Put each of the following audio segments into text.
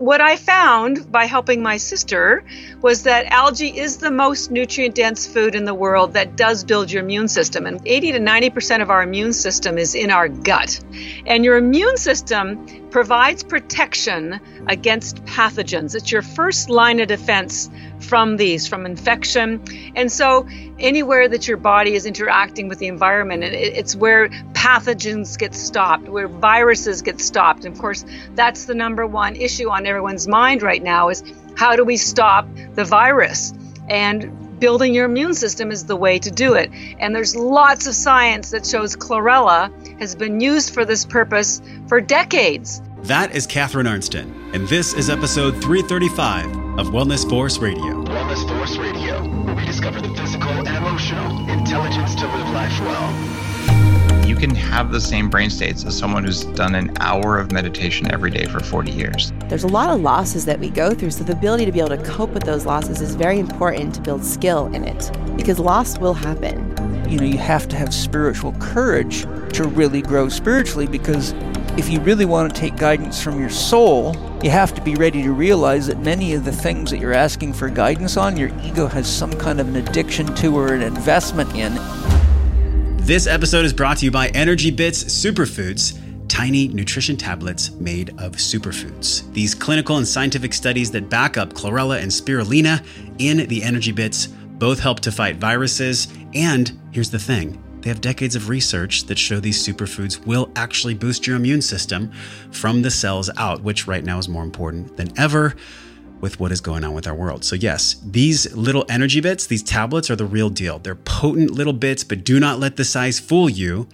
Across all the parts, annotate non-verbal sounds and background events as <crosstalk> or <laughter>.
what I found by helping my sister was that algae is the most nutrient dense food in the world that does build your immune system. And 80 to 90% of our immune system is in our gut. And your immune system provides protection against pathogens. It's your first line of defense from these, from infection. And so, anywhere that your body is interacting with the environment, it's where pathogens get stopped, where viruses get stopped. And of course, that's the number one issue on everyone's mind right now is how do we stop the virus? And building your immune system is the way to do it. And there's lots of science that shows chlorella has been used for this purpose for decades. That is Catharine Arnston, and this is episode 335 of Wellness Force Radio. Wellness Force Radio, where we discover the physical and emotional intelligence to live life well. You can have the same brain states as someone who's done an hour of meditation every day for 40 years. There's a lot of losses that we go through, so the ability to be able to cope with those losses is very important to build skill in it because loss will happen. You know, you have to have spiritual courage to really grow spiritually because if you really want to take guidance from your soul, you have to be ready to realize that many of the things that you're asking for guidance on, your ego has some kind of an addiction to or an investment in. This episode is brought to you by Energy Bits Superfoods tiny nutrition tablets made of superfoods. These clinical and scientific studies that back up chlorella and spirulina in the Energy Bits both help to fight viruses. And here's the thing they have decades of research that show these superfoods will actually boost your immune system from the cells out, which right now is more important than ever with what is going on with our world. So, yes, these little energy bits, these tablets are the real deal. They're potent little bits, but do not let the size fool you.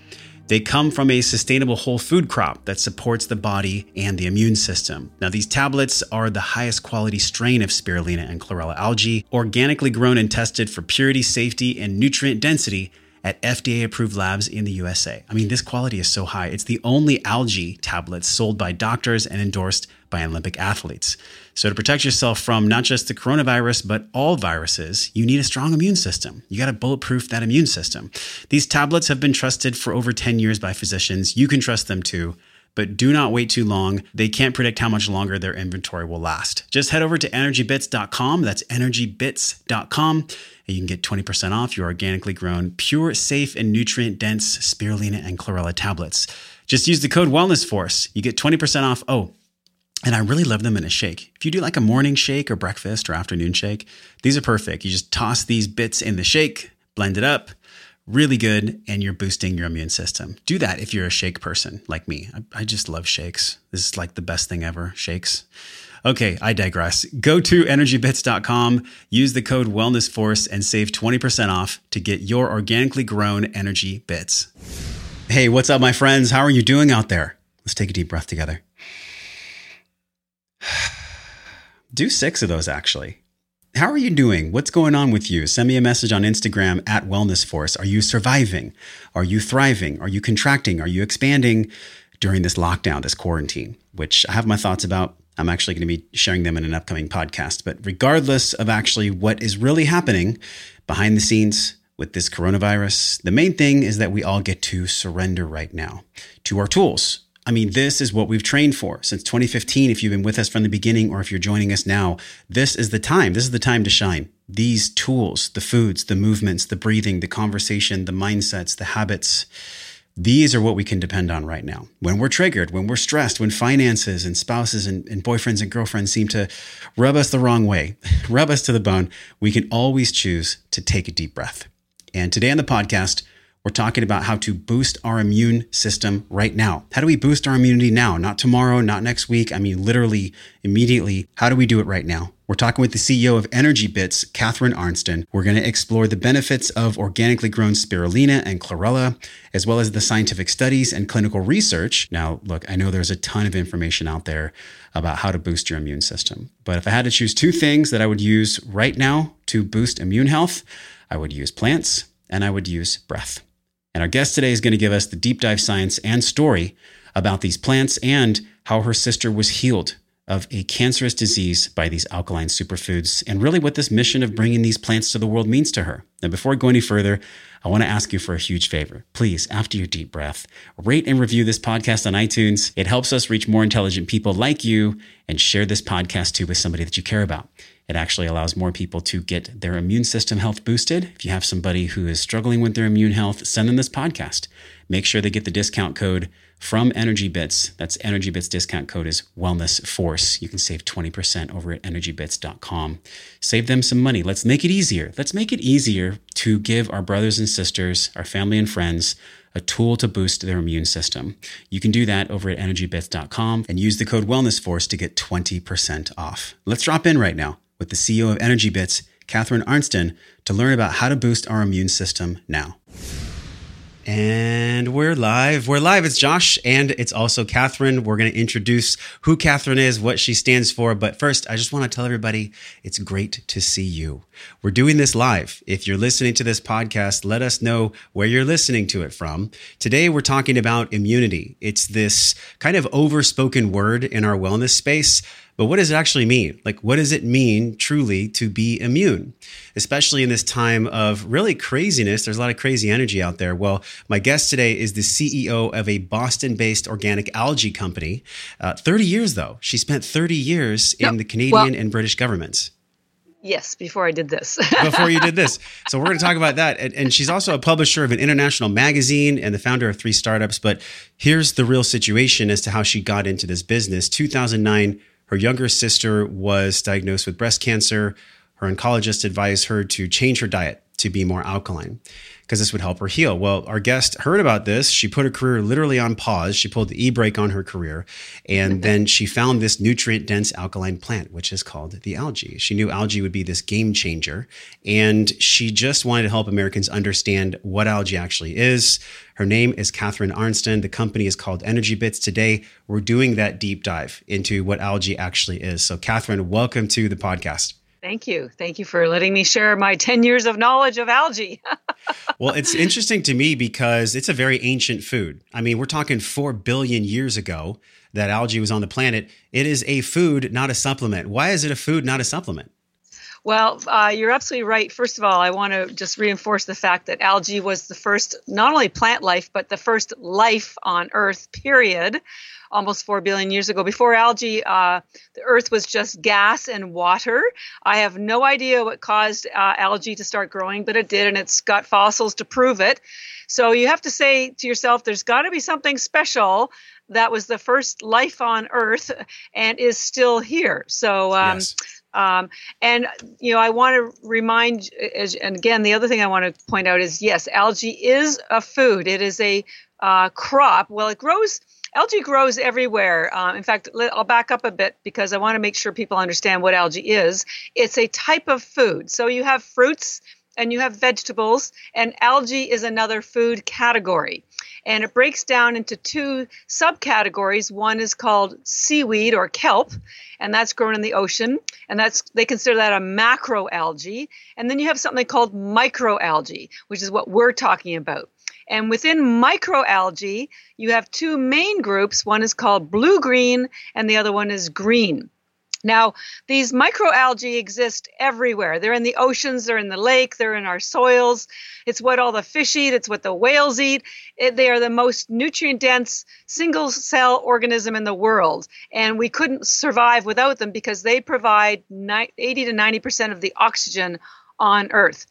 They come from a sustainable whole food crop that supports the body and the immune system. Now, these tablets are the highest quality strain of spirulina and chlorella algae, organically grown and tested for purity, safety, and nutrient density at FDA approved labs in the USA. I mean, this quality is so high. It's the only algae tablets sold by doctors and endorsed by Olympic athletes. So, to protect yourself from not just the coronavirus, but all viruses, you need a strong immune system. You got to bulletproof that immune system. These tablets have been trusted for over 10 years by physicians. You can trust them too but do not wait too long. They can't predict how much longer their inventory will last. Just head over to energybits.com. That's energybits.com and you can get 20% off your organically grown, pure, safe, and nutrient dense spirulina and chlorella tablets. Just use the code WellnessForce. You get 20% off. Oh, and I really love them in a shake. If you do like a morning shake or breakfast or afternoon shake, these are perfect. You just toss these bits in the shake, blend it up, really good, and you're boosting your immune system. Do that if you're a shake person like me. I, I just love shakes. This is like the best thing ever shakes. Okay, I digress. Go to energybits.com, use the code WellnessForce, and save 20% off to get your organically grown energy bits. Hey, what's up, my friends? How are you doing out there? Let's take a deep breath together. <sighs> Do six of those, actually. How are you doing? What's going on with you? Send me a message on Instagram at WellnessForce. Are you surviving? Are you thriving? Are you contracting? Are you expanding during this lockdown, this quarantine? Which I have my thoughts about I'm actually going to be sharing them in an upcoming podcast. But regardless of actually what is really happening behind the scenes with this coronavirus, the main thing is that we all get to surrender right now to our tools. I mean, this is what we've trained for since 2015. If you've been with us from the beginning or if you're joining us now, this is the time. This is the time to shine. These tools, the foods, the movements, the breathing, the conversation, the mindsets, the habits, these are what we can depend on right now. When we're triggered, when we're stressed, when finances and spouses and, and, boyfriends and girlfriends seem to rub us the wrong way, <laughs> rub us to the bone, we can always choose to take a deep breath. And today on the podcast, we're talking about how to boost our immune system right now. How do we boost our immunity now? Not tomorrow, not next week. I mean, literally, immediately. How do we do it right now? We're talking with the CEO of Energy Bits, Catharine Arnston. We're going to explore the benefits of organically grown spirulina and chlorella, as well as the scientific studies and clinical research. Now, look, I know there's a ton of information out there about how to boost your immune system. But if I had to choose two things that I would use right now to boost immune health, I would use plants and I would use breath. And our guest today is going to give us the deep dive science and story about these plants and how her sister was healed of a cancerous disease by these alkaline superfoods and really what this mission of bringing these plants to the world means to her. Now, before I go any further, I want to ask you for a huge favor. Please, after your deep breath, rate and review this podcast on iTunes. It helps us reach more intelligent people like you and share this podcast too with somebody that you care about. It actually allows more people to get their immune system health boosted. If you have somebody who is struggling with their immune health, send them this podcast. Make sure they get the discount code from Energy Bits. That's Energy Bits discount code is Wellness Force. You can save 20% over at energybits.com. Save them some money. Let's make it easier. Let's make it easier to give our brothers and sisters, our family and friends, a tool to boost their immune system. You can do that over at energybits.com and use the code Wellness Force to get 20% off. Let's drop in right now with the CEO of Energy Bits, Catharine Arnston, to learn about how to boost our immune system now. And we're live. We're live. It's Josh and it's also Catharine. We're going to introduce who Catharine is, what she stands for. But first, I just want to tell everybody it's great to see you. We're doing this live. If you're listening to this podcast, let us know where you're listening to it from. Today, we're talking about immunity. It's this kind of overspoken word in our wellness space but what does it actually mean? Like, what does it mean truly to be immune? Especially in this time of really craziness. There's a lot of crazy energy out there. Well, my guest today is the CEO of a Boston based organic algae company. Uh, 30 years, though. She spent 30 years in the Canadian well, and British governments. Yes, before I did this. <laughs> before you did this. So we're going to talk about that. And, and, she's also a publisher of an international magazine and the founder of three startups. But here's the real situation as to how she got into this business. 2009 her younger sister was diagnosed with breast cancer. Her oncologist advised her to change her diet to be more alkaline because this would help her heal. Well, our guest heard about this. She put her career literally on pause. She pulled the e brake on her career. And mm-hmm. then she found this nutrient dense alkaline plant, which is called the algae. She knew algae would be this game changer. And she just wanted to help Americans understand what algae actually is. Her name is Catharine Arnston. The company is called Energy Bits. Today, we're doing that deep dive into what algae actually is. So, Catharine, welcome to the podcast. Thank you. Thank you for letting me share my 10 years of knowledge of algae. <laughs> well, it's interesting to me because it's a very ancient food. I mean, we're talking 4 billion years ago that algae was on the planet. It is a food, not a supplement. Why is it a food, not a supplement? Well, uh, you're absolutely right. First of all, I want to just reinforce the fact that algae was the first, not only plant life, but the first life on Earth, period almost 4 billion years ago. Before algae, uh, the Earth was just gas and water. I have no idea what caused uh, algae to start growing, but it did, and it's got fossils to prove it. So you have to say to yourself, there's got to be something special that was the first life on Earth and is still here. So, um, yes. Um, and you know, I want to remind, and again, the other thing I want to point out is yes, algae is a food. It is a uh, crop. Well, it grows algae grows everywhere. Uh, in fact, I'll back up a bit because I want to make sure people understand what algae is. It's a type of food. So you have fruits and you have vegetables, and algae is another food category. And it breaks down into two subcategories. One is called seaweed or kelp, and that's grown in the ocean, and that's they consider that a macroalgae. And then you have something called microalgae, which is what we're talking about. And within microalgae, you have two main groups. One is called blue green, and the other one is green. Now, these microalgae exist everywhere. They're in the oceans, they're in the lake, they're in our soils. It's what all the fish eat, it's what the whales eat. It, they are the most nutrient dense single cell organism in the world. And we couldn't survive without them because they provide 80 to 90% of the oxygen on Earth.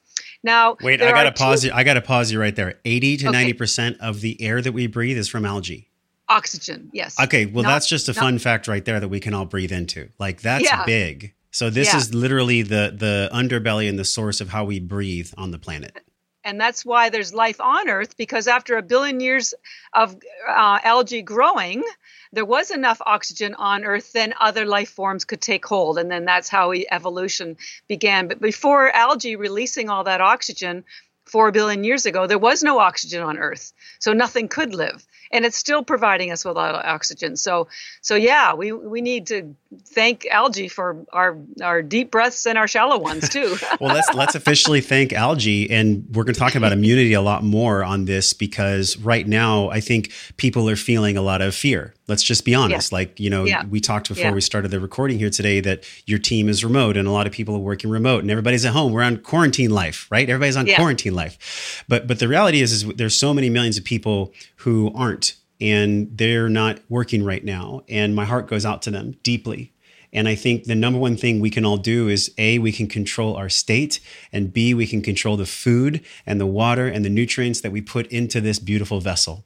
Now, wait, I gotta pause two- you. I gotta pause you right there. Eighty to ninety percent of the air that we breathe is from algae. Oxygen, yes. Okay, well, not, that's just a not- fun fact right there that we can all breathe into. Like that's yeah. big. So this yeah. is literally the the underbelly and the source of how we breathe on the planet. And that's why there's life on Earth because after a billion years of uh, algae growing, there was enough oxygen on Earth, then other life forms could take hold. And then that's how evolution began. But before algae releasing all that oxygen, four billion years ago, there was no oxygen on Earth, so nothing could live, and it's still providing us with a lot of oxygen. So, so yeah, we we need to thank algae for our our deep breaths and our shallow ones too. <laughs> well, let's let's officially thank algae, and we're going to talk about immunity a lot more on this because right now I think people are feeling a lot of fear Let's just be honest. Yeah. Like, you know, Yeah. we talked before Yeah. we started the recording here today that your team is remote and a lot of people are working remote and everybody's at home. We're on quarantine life, right? Everybody's on quarantine life. But but the reality is is there's so many millions of people who aren't and they're not working right now and my heart goes out to them deeply. And I think the number one thing we can all do is A, we can control our state, and B, we can control the food and the water and the nutrients that we put into this beautiful vessel.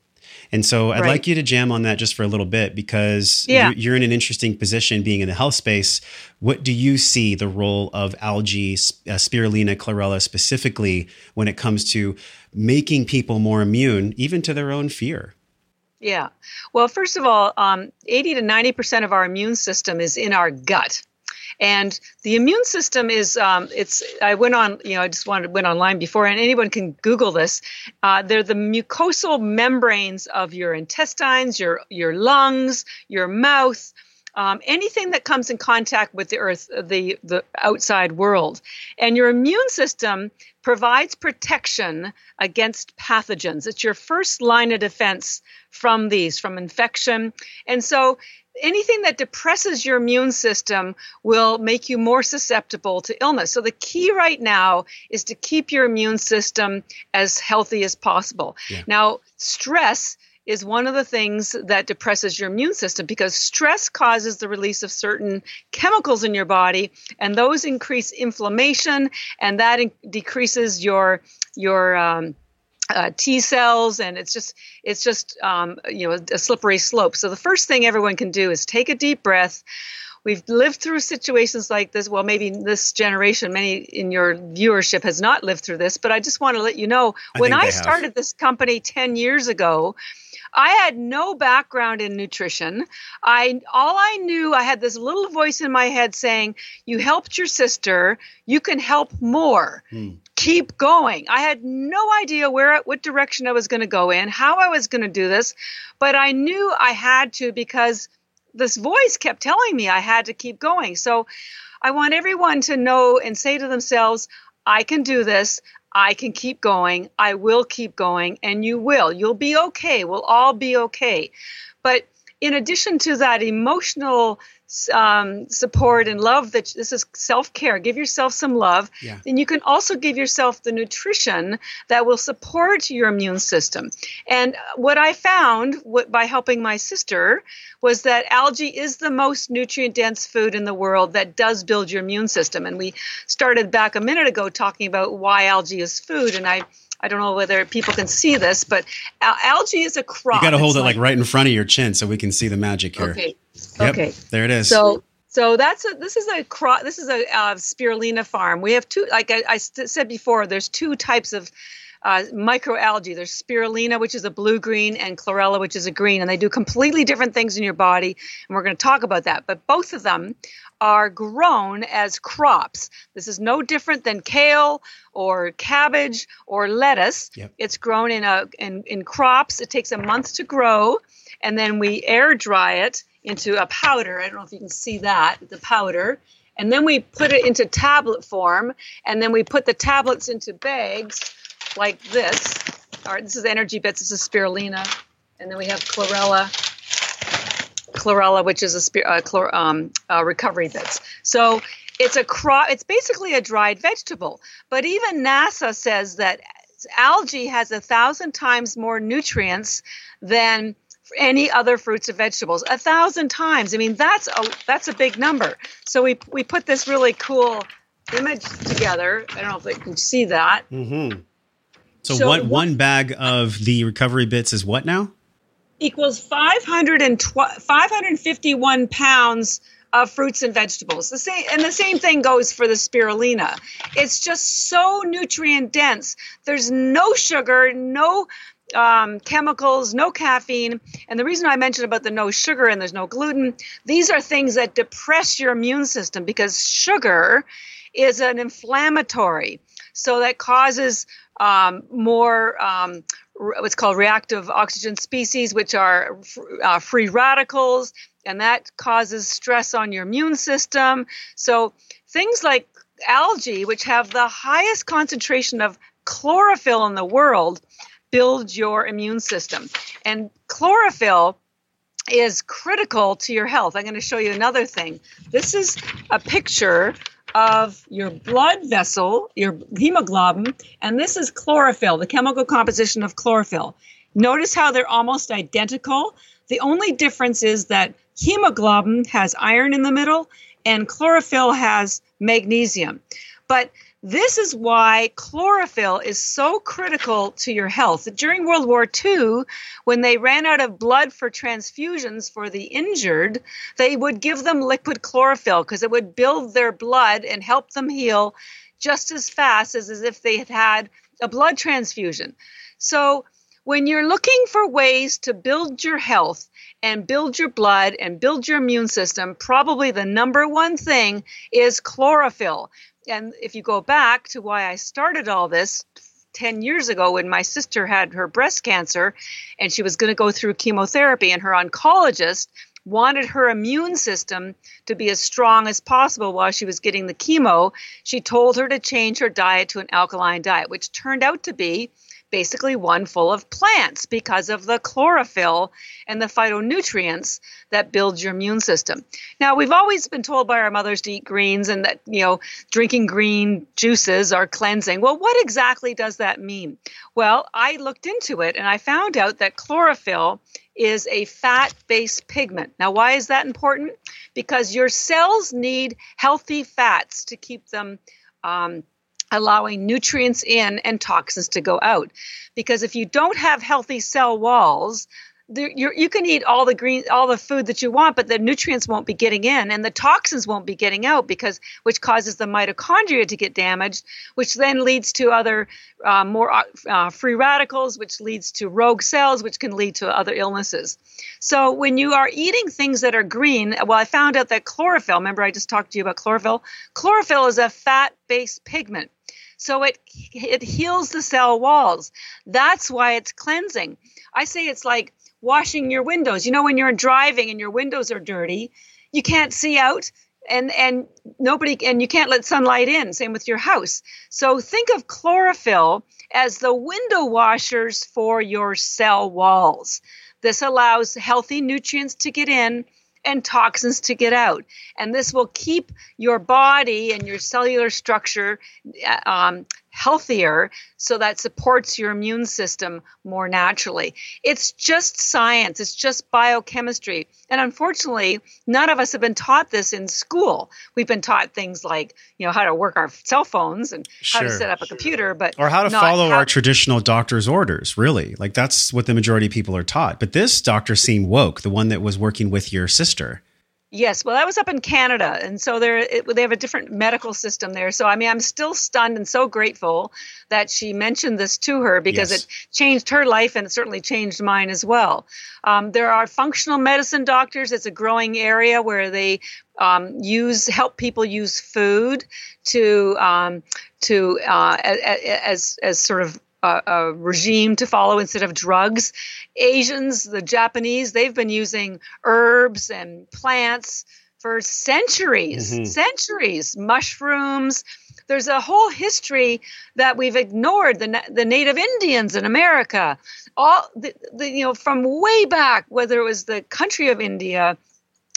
And so I'd Right. like you to jam on that just for a little bit because Yeah. you're, in an interesting position being in the health space. What do you see the role of algae, uh, spirulina, chlorella specifically, when it comes to making people more immune, even to their own fear? Yeah. Well, first of all, um, 80 to 90% of our immune system is in our gut. And the immune system is, um, it's, I went on, you know, I just wanted, went online before, and anyone can Google this. Uh, they're the mucosal membranes of your intestines, your, your lungs, your mouth, um, anything that comes in contact with the earth, the, the outside world. And your immune system provides protection against pathogens. It's your first line of defense from these, from infection. And so anything that depresses your immune system will make you more susceptible to illness. So the key right now is to keep your immune system as healthy as possible. Yeah. Now, stress is one of the things that depresses your immune system because stress causes the release of certain chemicals in your body and those increase inflammation and that in- decreases your your um, uh, T cells, and it's just it's just um, you know a slippery slope. So the first thing everyone can do is take a deep breath. We've lived through situations like this. Well, maybe this generation, many in your viewership has not lived through this, but I just want to let you know I when I have. started this company 10 years ago, I had no background in nutrition. I all I knew, I had this little voice in my head saying, "You helped your sister, you can help more." Hmm. Keep going. I had no idea where what direction I was going to go in, how I was going to do this, but I knew I had to because this voice kept telling me I had to keep going. So I want everyone to know and say to themselves, I can do this. I can keep going. I will keep going. And you will. You'll be okay. We'll all be okay. But in addition to that emotional um, support and love, that this is self care, give yourself some love. Yeah. Then you can also give yourself the nutrition that will support your immune system. And what I found what, by helping my sister was that algae is the most nutrient dense food in the world that does build your immune system. And we started back a minute ago talking about why algae is food. And I, I don't know whether people can see this, but al- algae is a crop. You got to hold It's it like right in front of your chin so we can see the magic here. Okay. Yep, Okay. There it is. So so that's a this is a cro- this is a uh, spirulina farm. We have two like I, I said before. There's two types of uh, microalgae. There's spirulina, which is a blue green, and chlorella, which is a green, and they do completely different things in your body. And we're going to talk about that. But both of them are grown as crops. This is no different than kale or cabbage or lettuce. Yep. It's grown in a in, in crops. It takes a month to grow, and then we air dry it into a powder. I don't know if you can see that, the powder. And then we put it into tablet form, and then we put the tablets into bags like this. All right, this is Energy Bits. This is spirulina, and then we have chlorella, chlorella, which is a spir- uh, chlor- um, uh, recovery bits. So it's a crop. It's basically a dried vegetable. But even NASA says that algae has a thousand times more nutrients than any other fruits or vegetables. A thousand times. I mean, that's a that's a big number. So we we put this really cool image together. I don't know if they can see that. Mm-hmm. So, So what what- one bag of the recovery bits is what now? equals 512 551 pounds of fruits and vegetables. The same and the same thing goes for the spirulina. It's just so nutrient dense. There's no sugar, no um, chemicals, no caffeine. And the reason I mentioned about the no sugar and there's no gluten, these are things that depress your immune system because sugar is an inflammatory. So that causes um, more um, what's called reactive oxygen species, which are uh, free radicals, and that causes stress on your immune system. So things like algae, which have the highest concentration of chlorophyll in the world, build your immune system. And chlorophyll is critical to your health. I'm going to show you another thing. This is a picture of your blood vessel, your hemoglobin, and this is chlorophyll, the chemical composition of chlorophyll. Notice how they're almost identical. The only difference is that hemoglobin has iron in the middle and chlorophyll has magnesium. But this is why chlorophyll is so critical to your health. During World War II, when they ran out of blood for transfusions for the injured, they would give them liquid chlorophyll because it would build their blood and help them heal just as fast as, as if they had had a blood transfusion. So, when you're looking for ways to build your health and build your blood and build your immune system, probably the number one thing is chlorophyll and if you go back to why I started all this 10 years ago when my sister had her breast cancer and she was going to go through chemotherapy and her oncologist wanted her immune system to be as strong as possible while she was getting the chemo she told her to change her diet to an alkaline diet which turned out to be basically one full of plants because of the chlorophyll and the phytonutrients that build your immune system. Now, we've always been told by our mothers to eat greens and that, you know, drinking green juices are cleansing. Well, what exactly does that mean? Well, I looked into it and I found out that chlorophyll is a fat based pigment. Now, why is that important? Because your cells need healthy fats to keep them um, allowing nutrients in and toxins to go out. Because if you don't have healthy cell walls, you can eat all the green all the food that you want but the nutrients won't be getting in and the toxins won't be getting out because which causes the mitochondria to get damaged which then leads to other uh, more uh, free radicals which leads to rogue cells which can lead to other illnesses. So when you are eating things that are green well i found out that chlorophyll remember i just talked to you about chlorophyll? Chlorophyll is a fat based pigment so it it heals the cell walls. That's why it's cleansing. I say it's like washing your windows. You know when you're driving and your windows are dirty, you can't see out and and nobody and you can't let sunlight in same with your house so think of chlorophyll as the window washers for your cell walls this allows healthy nutrients to get in and toxins to get out. And this will keep your body and your cellular structure uh, um, healthier so that supports your immune system more naturally. It's just science, it's just biochemistry. And unfortunately, none of us have been taught this in school. We've been taught things like, you know, how to work our cell phones and sure. how to set up a computer, but or how to follow how- our traditional doctor's orders, really. Like that's what the majority of people are taught. But this doctor seemed woke, the one that was working with your sister. Yes, well, that was up in Canada, and so they they have a different medical system there. So I mean, I'm still stunned and so grateful that she mentioned this to her because yes. it changed her life and it certainly changed mine as well. Um, there are functional medicine doctors. It's a growing area where they um, use help people use food to um, to uh, as as sort of a, a, regime to follow instead of drugs. Asians, the Japanese, they've been using herbs and plants for centuries, mm-hmm. centuries, mushrooms. There's a whole history that we've ignored. The, the native Indians in America, all the, the, you know, from way back, whether it was the country of India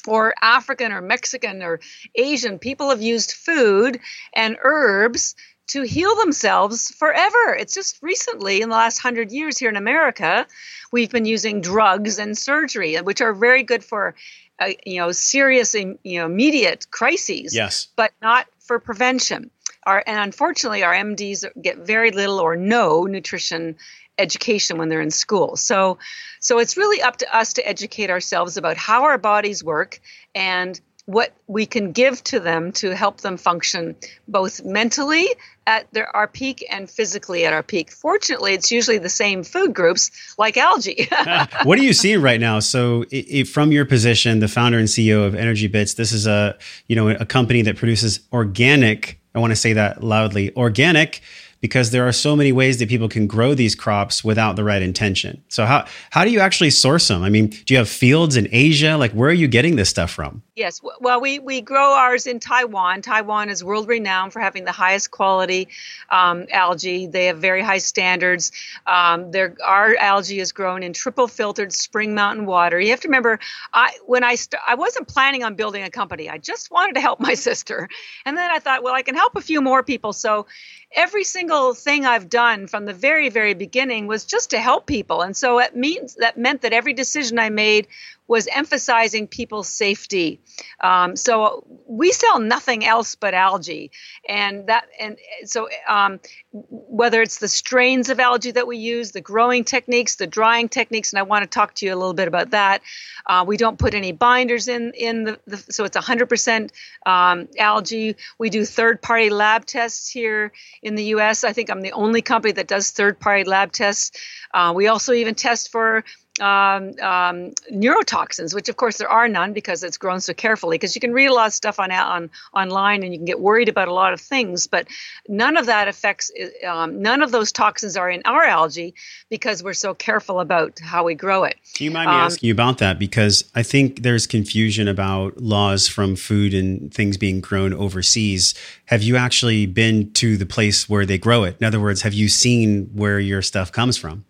or African or Mexican or Asian, people have used food and herbs to heal themselves forever. It's just recently, in the last hundred years here in America, we've been using drugs and surgery, which are very good for, uh, you know, serious, you know, immediate crises. Yes. But not for prevention. Our, and unfortunately, our MDs get very little or no nutrition education when they're in school. So, so it's really up to us to educate ourselves about how our bodies work and what we can give to them to help them function both mentally at their, our peak and physically at our peak. Fortunately, it's usually the same food groups like algae. <laughs> <laughs> what are you seeing right now? So, it, it, from your position, the founder and CEO of Energy Bits, this is a you know a company that produces organic. I want to say that loudly: organic because there are so many ways that people can grow these crops without the right intention. So how how do you actually source them? I mean, do you have fields in Asia? Like where are you getting this stuff from? Yes, well, we, we grow ours in Taiwan. Taiwan is world renowned for having the highest quality um, algae. They have very high standards. Um, their, our algae is grown in triple filtered spring mountain water. You have to remember, I when I st- I wasn't planning on building a company. I just wanted to help my <laughs> sister, and then I thought, well, I can help a few more people. So every single thing I've done from the very, very beginning was just to help people. And so it means that meant that every decision I made was emphasizing people's safety. Um, so we sell nothing else but algae, and that and so um, whether it's the strains of algae that we use, the growing techniques, the drying techniques, and I want to talk to you a little bit about that. Uh, we don't put any binders in in the, the so it's 100% um, algae. We do third-party lab tests here in the U.S. I think I'm the only company that does third-party lab tests. Uh, we also even test for um, um, neurotoxins, which of course there are none because it's grown so carefully. Because you can read a lot of stuff on on online and you can get worried about a lot of things, but none of that affects. Um, none of those toxins are in our algae because we're so careful about how we grow it. Do you mind me um, asking you about that? Because I think there's confusion about laws from food and things being grown overseas. Have you actually been to the place where they grow it? In other words, have you seen where your stuff comes from?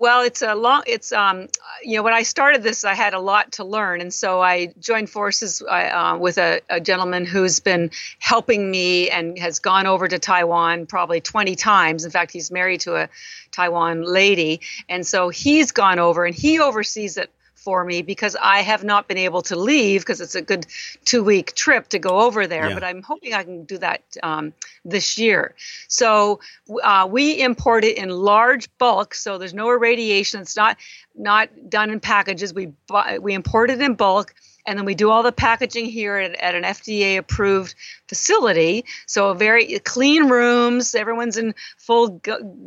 Well, it's a long. It's um, you know, when I started this, I had a lot to learn, and so I joined forces uh, with a, a, gentleman who's been helping me and has gone over to Taiwan probably 20 times. In fact, he's married to a Taiwan lady, and so he's gone over and he oversees it for me because I have not been able to leave because it's a good two week trip to go over there. Yeah. But I'm hoping I can do that um, this year. So uh, we import it in large bulk, so there's no irradiation. It's not not done in packages. We buy, we import it in bulk and then we do all the packaging here at, at an FDA approved facility. So very clean rooms. Everyone's in full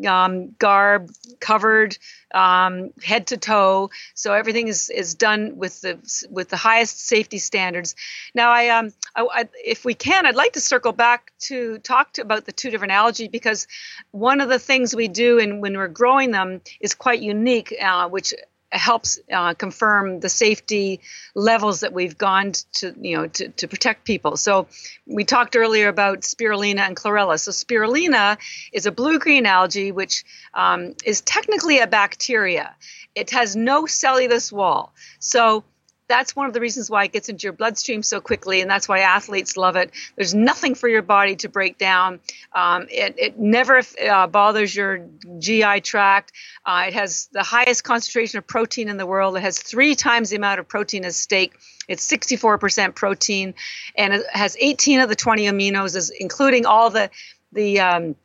um, garb, covered um, head to toe. So everything is, is done with the with the highest safety standards. Now, I, um, I, I, if we can, I'd like to circle back to talk to, about the two different algae because one of the things we do and when we're growing them is quite unique, uh, which helps uh, confirm the safety levels that we've gone to, you know, to, to protect people. So we talked earlier about spirulina and chlorella. So spirulina is a blue-green algae, which um, is technically a bacteria. It has no cellulose wall. So that's one of the reasons why it gets into your bloodstream so quickly, and that's why athletes love it. There's nothing for your body to break down. Um, it, it, never uh, bothers your GI tract. Uh, it has the highest concentration of protein in the world. It has three times the amount of protein as steak. It's 64% protein, and it has 18 of the 20 aminos, including all the the um,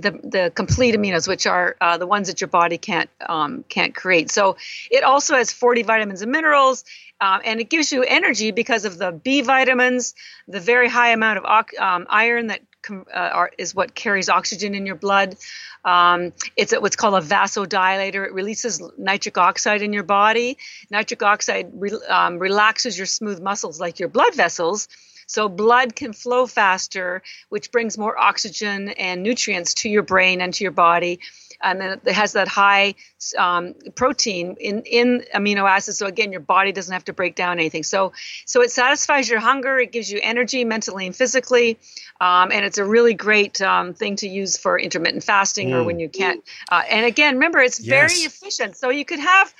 the, the complete aminos, which are uh, the ones that your body can't um, can't create. So it also has 40 vitamins and minerals, uh, and it gives you energy because of the B vitamins, the very high amount of um, iron that uh, are, is what carries oxygen in your blood. Um, it's a, what's called a vasodilator. It releases nitric oxide in your body. Nitric oxide re- um, relaxes your smooth muscles, like your blood vessels so blood can flow faster, which brings more oxygen and nutrients to your brain and to your body. And then it has that high um, protein in, in amino acids. So again, your body doesn't have to break down anything. So so it satisfies your hunger. It gives you energy mentally and physically. Um, and it's a really great um, thing to use for intermittent fasting mm. or when you can't. Uh, and again, remember, it's yes. very efficient. So you could have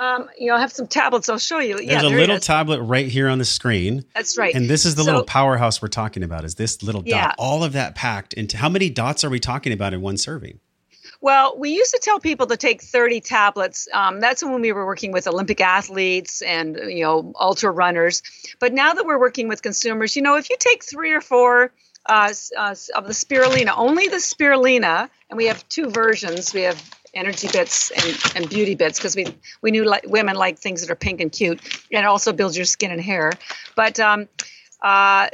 um, you know, I have some tablets. I'll show you. There's yeah, a there little tablet right here on the screen. That's right. And this is the so, little powerhouse we're talking about. Is this little yeah. dot? All of that packed into how many dots are we talking about in one serving? Well, we used to tell people to take 30 tablets. Um, that's when we were working with Olympic athletes and you know ultra runners. But now that we're working with consumers, you know, if you take three or four uh, uh, of the spirulina, only the spirulina, and we have two versions. We have energy bits and, and beauty bits because we we knew like women like things that are pink and cute. And it also builds your skin and hair. But um, uh,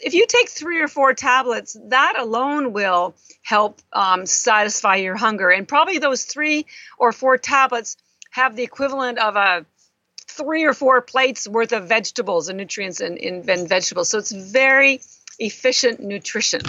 if you take three or four tablets that alone will help um, satisfy your hunger. And probably those three or four tablets have the equivalent of a three or four plates worth of vegetables and nutrients in, in, in vegetables. So it's very efficient nutrition.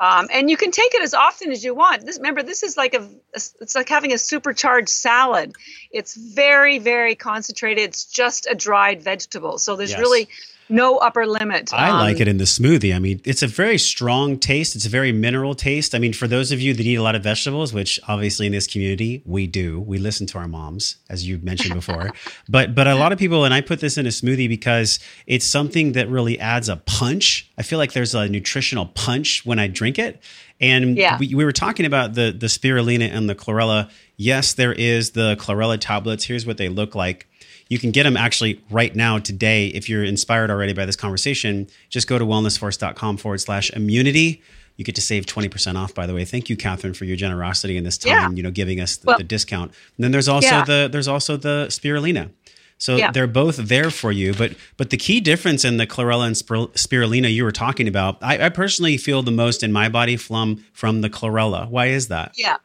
Um, and you can take it as often as you want. This, remember, this is like a, it's like having a supercharged salad. It's very, very concentrated. It's just a dried vegetable. So there's Yes. really no upper limit. I Um, like it in the smoothie. I mean, it's a very strong taste. It's a very mineral taste. I mean, for those of you that eat a lot of vegetables, which obviously in this community we do, we listen to our moms, as you mentioned <laughs> before. but but a lot of people, and I put this in a smoothie because it's something that really adds a punch. I feel like there's a nutritional punch when I drink it. And Yeah. we, we were talking about the the spirulina and the chlorella. Yes, there is the chlorella tablets. Here's what they look like. You can get them actually right now today. If you're inspired already by this conversation, just go to wellnessforce.com forward slash immunity. You get to save 20% off, by the way. Thank you, Catharine, for your generosity in this time, Yeah. you know, giving us the, Well- the discount. And then there's also Yeah. the there's also the spirulina. So Yeah. they're both there for you, but but the key difference in the chlorella and spirulina you were talking about, I, I personally feel the most in my body from from the chlorella. Why is that? Yeah.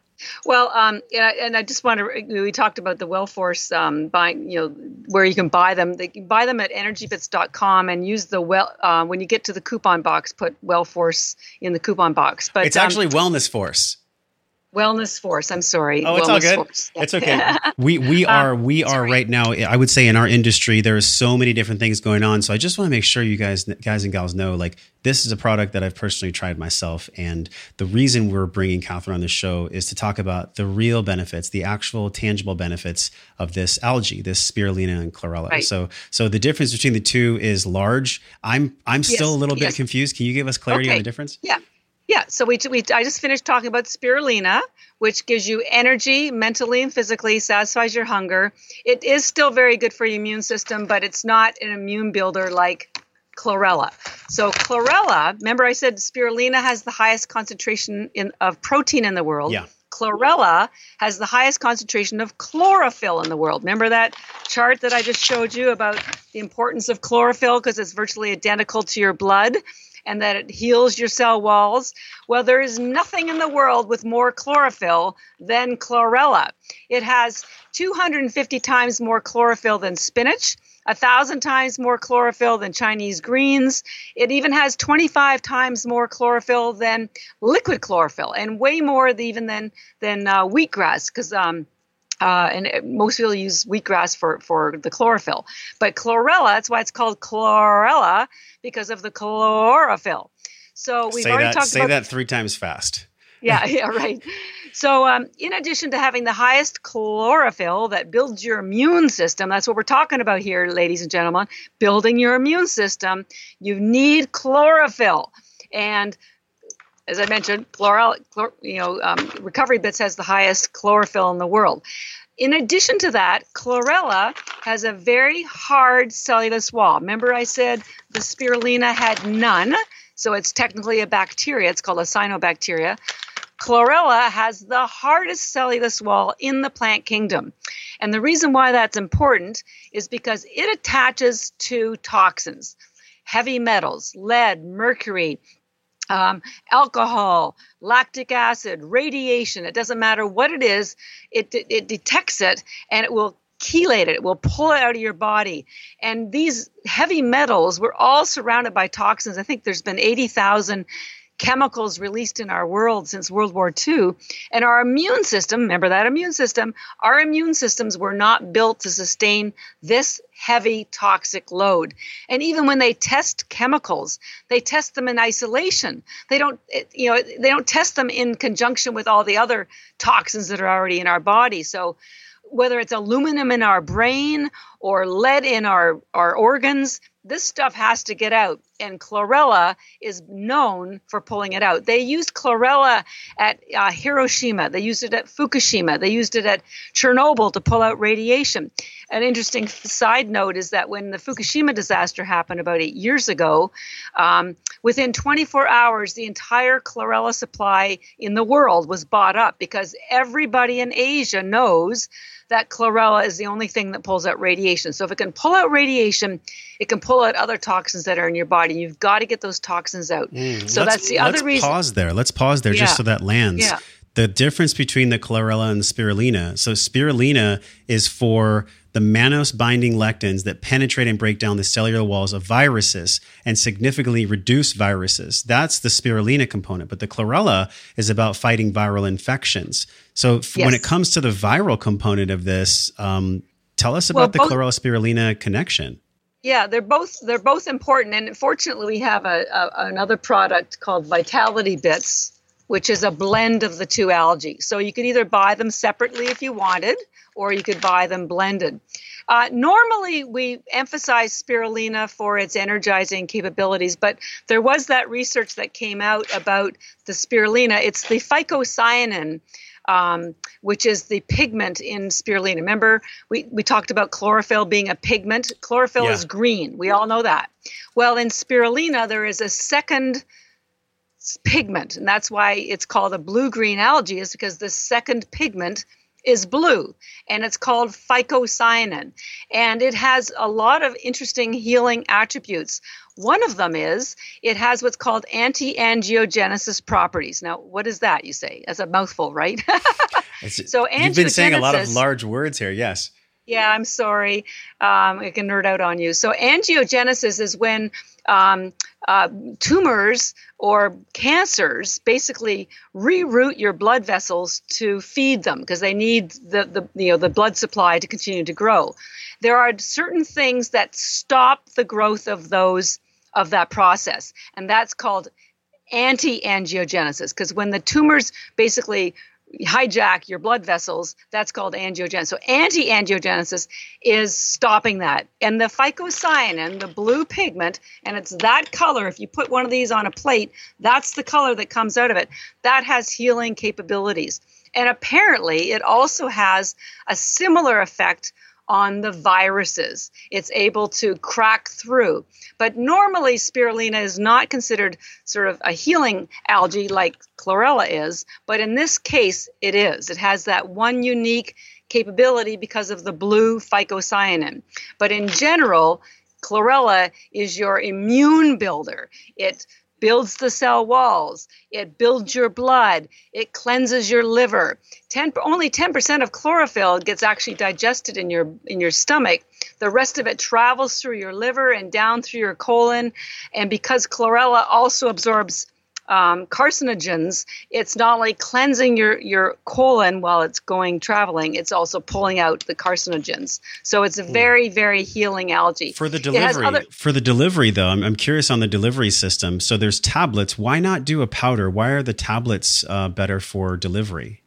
Well, um, yeah, and I just want to. We talked about the WellForce um, buying, you know, where you can buy them. They can buy them at energybits.com and use the well. Uh, when you get to the coupon box, put WellForce in the coupon box. But It's um, actually Wellness Force. Wellness Force. I'm sorry. Oh, it's Wellness all good. Force. <laughs> It's okay. We we um, are we are right now. I would say in our industry there is so many different things going on. So I just want to make sure you guys guys and gals know like this is a product that I've personally tried myself, and the reason we're bringing Catharine on the show is to talk about the real benefits, the actual tangible benefits of this algae, this spirulina and chlorella. Right. So so the difference between the two is large. I'm I'm still Yes, a little bit confused. Can you give us clarity on the difference? Yeah. Yeah. So we, we I just finished talking about spirulina, which gives you energy mentally and physically, satisfies your hunger. It is still very good for your immune system, but it's not an immune builder like chlorella. So chlorella, remember I said spirulina has the highest concentration in, of protein in the world. Yeah. Chlorella has the highest concentration of chlorophyll in the world. Remember that chart that I just showed you about the importance of chlorophyll because it's virtually identical to your blood and that it heals your cell walls? Well, there is nothing in the world with more chlorophyll than chlorella. It has 250 times more chlorophyll than spinach. A thousand times more chlorophyll than Chinese greens. It even has 25 times more chlorophyll than liquid chlorophyll, and way more even than than uh, wheatgrass. Because um, uh, and most people use wheatgrass for, for the chlorophyll. But chlorella, that's why it's called chlorella because of the chlorophyll. So we've say already that talked say about that three times fast. <laughs> yeah, yeah, right. So, um, in addition to having the highest chlorophyll that builds your immune system, that's what we're talking about here, ladies and gentlemen, building your immune system, you need chlorophyll. And as I mentioned, chloral, chlor, you know, um, Recovery Bits has the highest chlorophyll in the world. In addition to that, chlorella has a very hard cellulose wall. Remember, I said the spirulina had none, so it's technically a bacteria. It's called a cyanobacteria. Chlorella has the hardest cellulose wall in the plant kingdom. And the reason why that's important is because it attaches to toxins, heavy metals, lead, mercury, um, alcohol, lactic acid, radiation. It doesn't matter what it is, it, it detects it and it will chelate it. It will pull it out of your body. And these heavy metals, we're all surrounded by toxins. I think there's been 80,000 chemicals released in our world since World War II. And our immune system, remember that immune system, our immune systems were not built to sustain this heavy toxic load. And even when they test chemicals, they test them in isolation. They don't, you know, they don't test them in conjunction with all the other toxins that are already in our body. So whether it's aluminum in our brain or lead in our, our organs, this stuff has to get out. And chlorella is known for pulling it out. They used chlorella at uh, Hiroshima, they used it at Fukushima, they used it at Chernobyl to pull out radiation. An interesting side note is that when the Fukushima disaster happened about eight years ago, um, within 24 hours, the entire chlorella supply in the world was bought up because everybody in Asia knows that chlorella is the only thing that pulls out radiation. So if it can pull out radiation, it can pull out other toxins that are in your body. You've got to get those toxins out. Mm, so Let's- that's the other reason. Pause there. Let's pause there Yeah. just so that lands. Yeah. The difference between the chlorella and the spirulina. So spirulina is for the mannose binding lectins that penetrate and break down the cellular walls of viruses and significantly reduce viruses. That's the spirulina component. But the chlorella is about fighting viral infections. So Yes. when it comes to the viral component of this, um, tell us Well, about the both- chlorella spirulina connection. Yeah, they're both they're both important, and fortunately, we have a, a another product called Vitality Bits, which is a blend of the two algae. So you could either buy them separately if you wanted, or you could buy them blended. Uh, normally, we emphasize spirulina for its energizing capabilities, but there was that research that came out about the spirulina. It's the phycocyanin um, which is the pigment in spirulina. Remember, we, we talked about chlorophyll being a pigment. Chlorophyll Yeah. is green. We all know that. Well, in spirulina, there is a second pigment, and that's why it's called a blue green algae, is because the second pigment is blue, and it's called phycocyanin. And it has a lot of interesting healing attributes. One of them is it has what's called anti angiogenesis properties. Now, what is that, you say? That's a mouthful, right? <laughs> So you've been saying a lot of large words here. Yes. Yeah, I'm sorry. Um, I can nerd out on you. So, angiogenesis is when um, uh, tumors or cancers basically reroute your blood vessels to feed them because they need the, the you know the blood supply to continue to grow. There are certain things that stop the growth of those of that process, and that's called anti-angiogenesis because when the tumors basically hijack your blood vessels that's called angiogenesis so anti-angiogenesis is stopping that. And the phycocyanin the blue pigment and it's that color if you put one of these on a plate that's the color that comes out of it. That has healing capabilities. And apparently it also has a similar effect on the viruses. It's able to crack through. But normally, spirulina is not considered sort of a healing algae like chlorella is, but in this case, it is. It has that one unique capability because of the blue phycocyanin. But in general, chlorella is your immune builder. It builds the cell walls. It builds your blood. It cleanses your liver. 10, only 10% of chlorophyll gets actually digested in your in your stomach. The rest of it travels through your liver and down through your colon. And because chlorella also absorbs um, carcinogens, it's not only cleansing your, your colon while it's going traveling, it's also pulling out the carcinogens. So it's a very, very healing algae. For the delivery, other- for the delivery though, I'm, I'm curious on the delivery system. So there's tablets. Why not do a powder? Why are the tablets uh, better for delivery?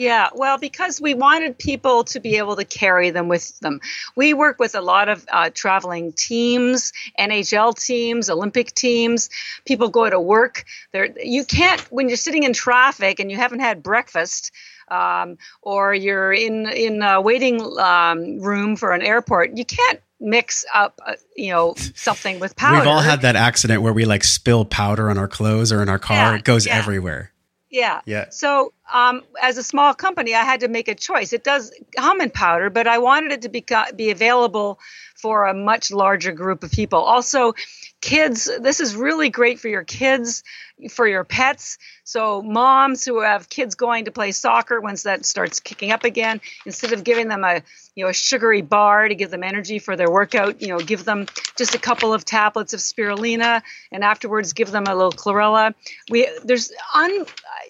Yeah, well, because we wanted people to be able to carry them with them. We work with a lot of uh, traveling teams, NHL teams, Olympic teams. People go to work. There, you can't when you're sitting in traffic and you haven't had breakfast. Um, or you're in in a waiting um, room for an airport, you can't mix up, uh, you know, something with powder. We've all had that accident where we like spill powder on our clothes or in our car. Yeah, it goes yeah. everywhere. Yeah. Yeah. So, um, as a small company, I had to make a choice. It does in powder, but I wanted it to be be available for a much larger group of people. Also, kids. This is really great for your kids, for your pets. So, moms who have kids going to play soccer once that starts kicking up again, instead of giving them a you know a sugary bar to give them energy for their workout, you know, give them just a couple of tablets of spirulina, and afterwards give them a little chlorella. We there's un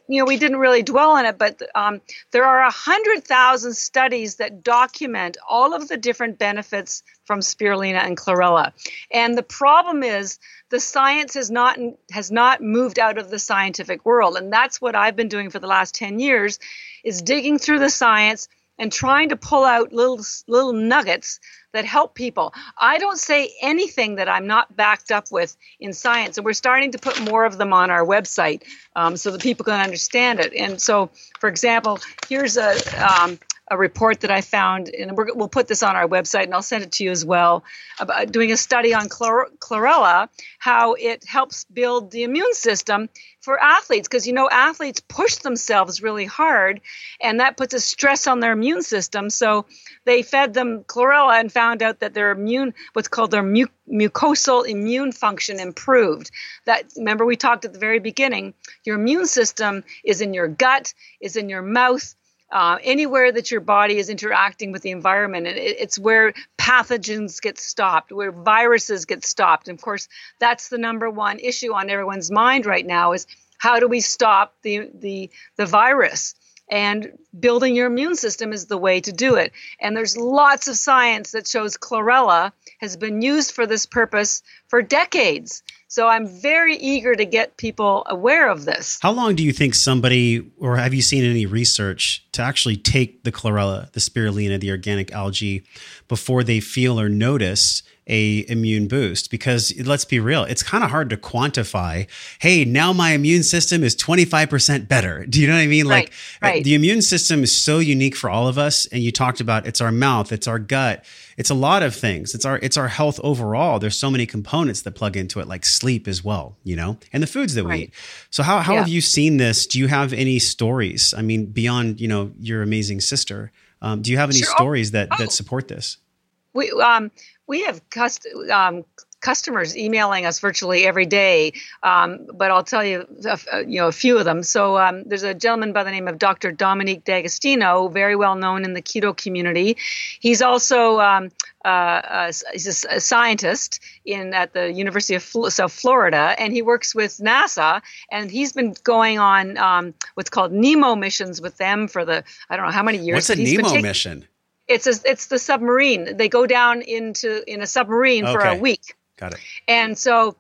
you know we didn't really dwell on it, but um, there are a hundred thousand studies that document all of the different benefits from spirulina and chlorella, and the problem is the science has not has not moved out of the scientific world, and that's what I've been doing for the last ten years, is digging through the science and trying to pull out little little nuggets that help people. I don't say anything that I'm not backed up with in science, and we're starting to put more of them on our website um, so that people can understand it. And so, for example, here's a um, a report that I found, and we're, we'll put this on our website, and I'll send it to you as well, about doing a study on chlor- chlorella, how it helps build the immune system for athletes, because you know athletes push themselves really hard, and that puts a stress on their immune system. So they fed them chlorella and found out that their immune, what's called their mu- mucosal immune function improved. That remember we talked at the very beginning, your immune system is in your gut, is in your mouth uh, anywhere that your body is interacting with the environment. And it, it's where pathogens get stopped, where viruses get stopped. And of course, that's the number one issue on everyone's mind right now is how do we stop the, the, the virus? and building your immune system is the way to do it. And there's lots of science that shows chlorella has been used for this purpose for decades. So I'm very eager to get people aware of this. How long do you think somebody, or have you seen any research to actually take the chlorella, the spirulina, the organic algae, before they feel or notice a immune boost because let's be real it's kind of hard to quantify hey now my immune system is 25% better do you know what i mean right, like right. the immune system is so unique for all of us and you talked about it's our mouth it's our gut it's a lot of things it's our it's our health overall there's so many components that plug into it like sleep as well you know and the foods that we eat so how, how yeah. have you seen this do you have any stories i mean beyond you know your amazing sister um, do you have any sure. stories that oh. that support this we um we have cust- um, customers emailing us virtually every day, um, but I'll tell you, a, you know, a few of them. So um, there's a gentleman by the name of Dr. Dominique D'Agostino, very well known in the keto community. He's also um, uh, he's a, a, scientist in at the University of Fl- South Florida, and he works with NASA. And he's been going on um, what's called NEEMO missions with them for the I don't know how many years. What's a NEEMO taking, mission? It's a, it's the submarine. They go down into in a submarine okay. for a week. Got it. And so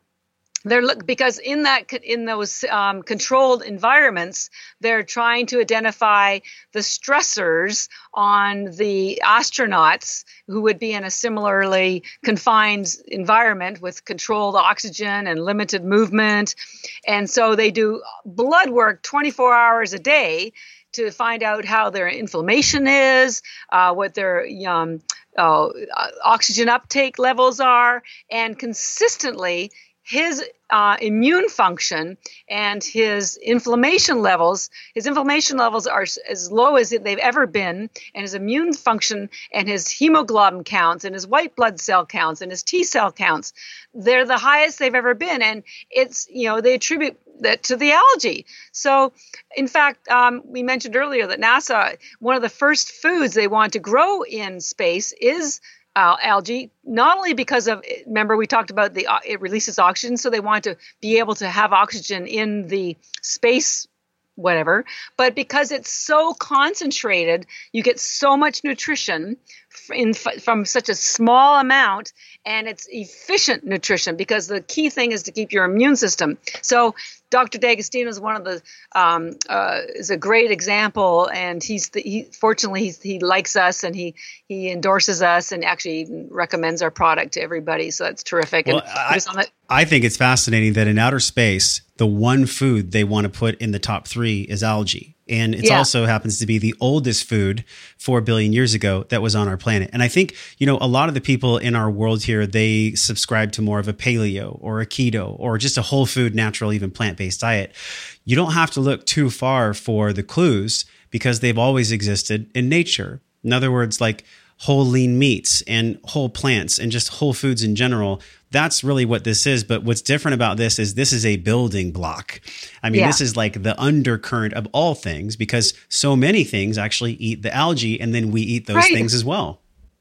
they're look because in that in those um, controlled environments they're trying to identify the stressors on the astronauts who would be in a similarly confined environment with controlled oxygen and limited movement and so they do blood work 24 hours a day to find out how their inflammation is, uh, what their um, uh, oxygen uptake levels are, and consistently his uh, immune function and his inflammation levels. His inflammation levels are as low as they've ever been, and his immune function and his hemoglobin counts and his white blood cell counts and his T cell counts, they're the highest they've ever been. And it's, you know, they attribute that to the algae. So, in fact, um, we mentioned earlier that NASA, one of the first foods they want to grow in space is uh, algae, not only because of remember we talked about the uh, it releases oxygen, so they want to be able to have oxygen in the space whatever, but because it's so concentrated, you get so much nutrition in, from such a small amount and it's efficient nutrition because the key thing is to keep your immune system. So Dr. D'Agostino is one of the um, uh, is a great example, and he's the, he fortunately he's, he likes us and he he endorses us and actually recommends our product to everybody. So that's terrific. Well, and I, I think it's fascinating that in outer space, the one food they want to put in the top three is algae. And it yeah. also happens to be the oldest food four billion years ago that was on our planet. And I think, you know, a lot of the people in our world here, they subscribe to more of a paleo or a keto or just a whole food, natural, even plant based diet. You don't have to look too far for the clues because they've always existed in nature. In other words, like whole lean meats and whole plants and just whole foods in general. That's really what this is. But what's different about this is this is a building block. I mean, yeah. this is like the undercurrent of all things because so many things actually eat the algae and then we eat those right. things as well.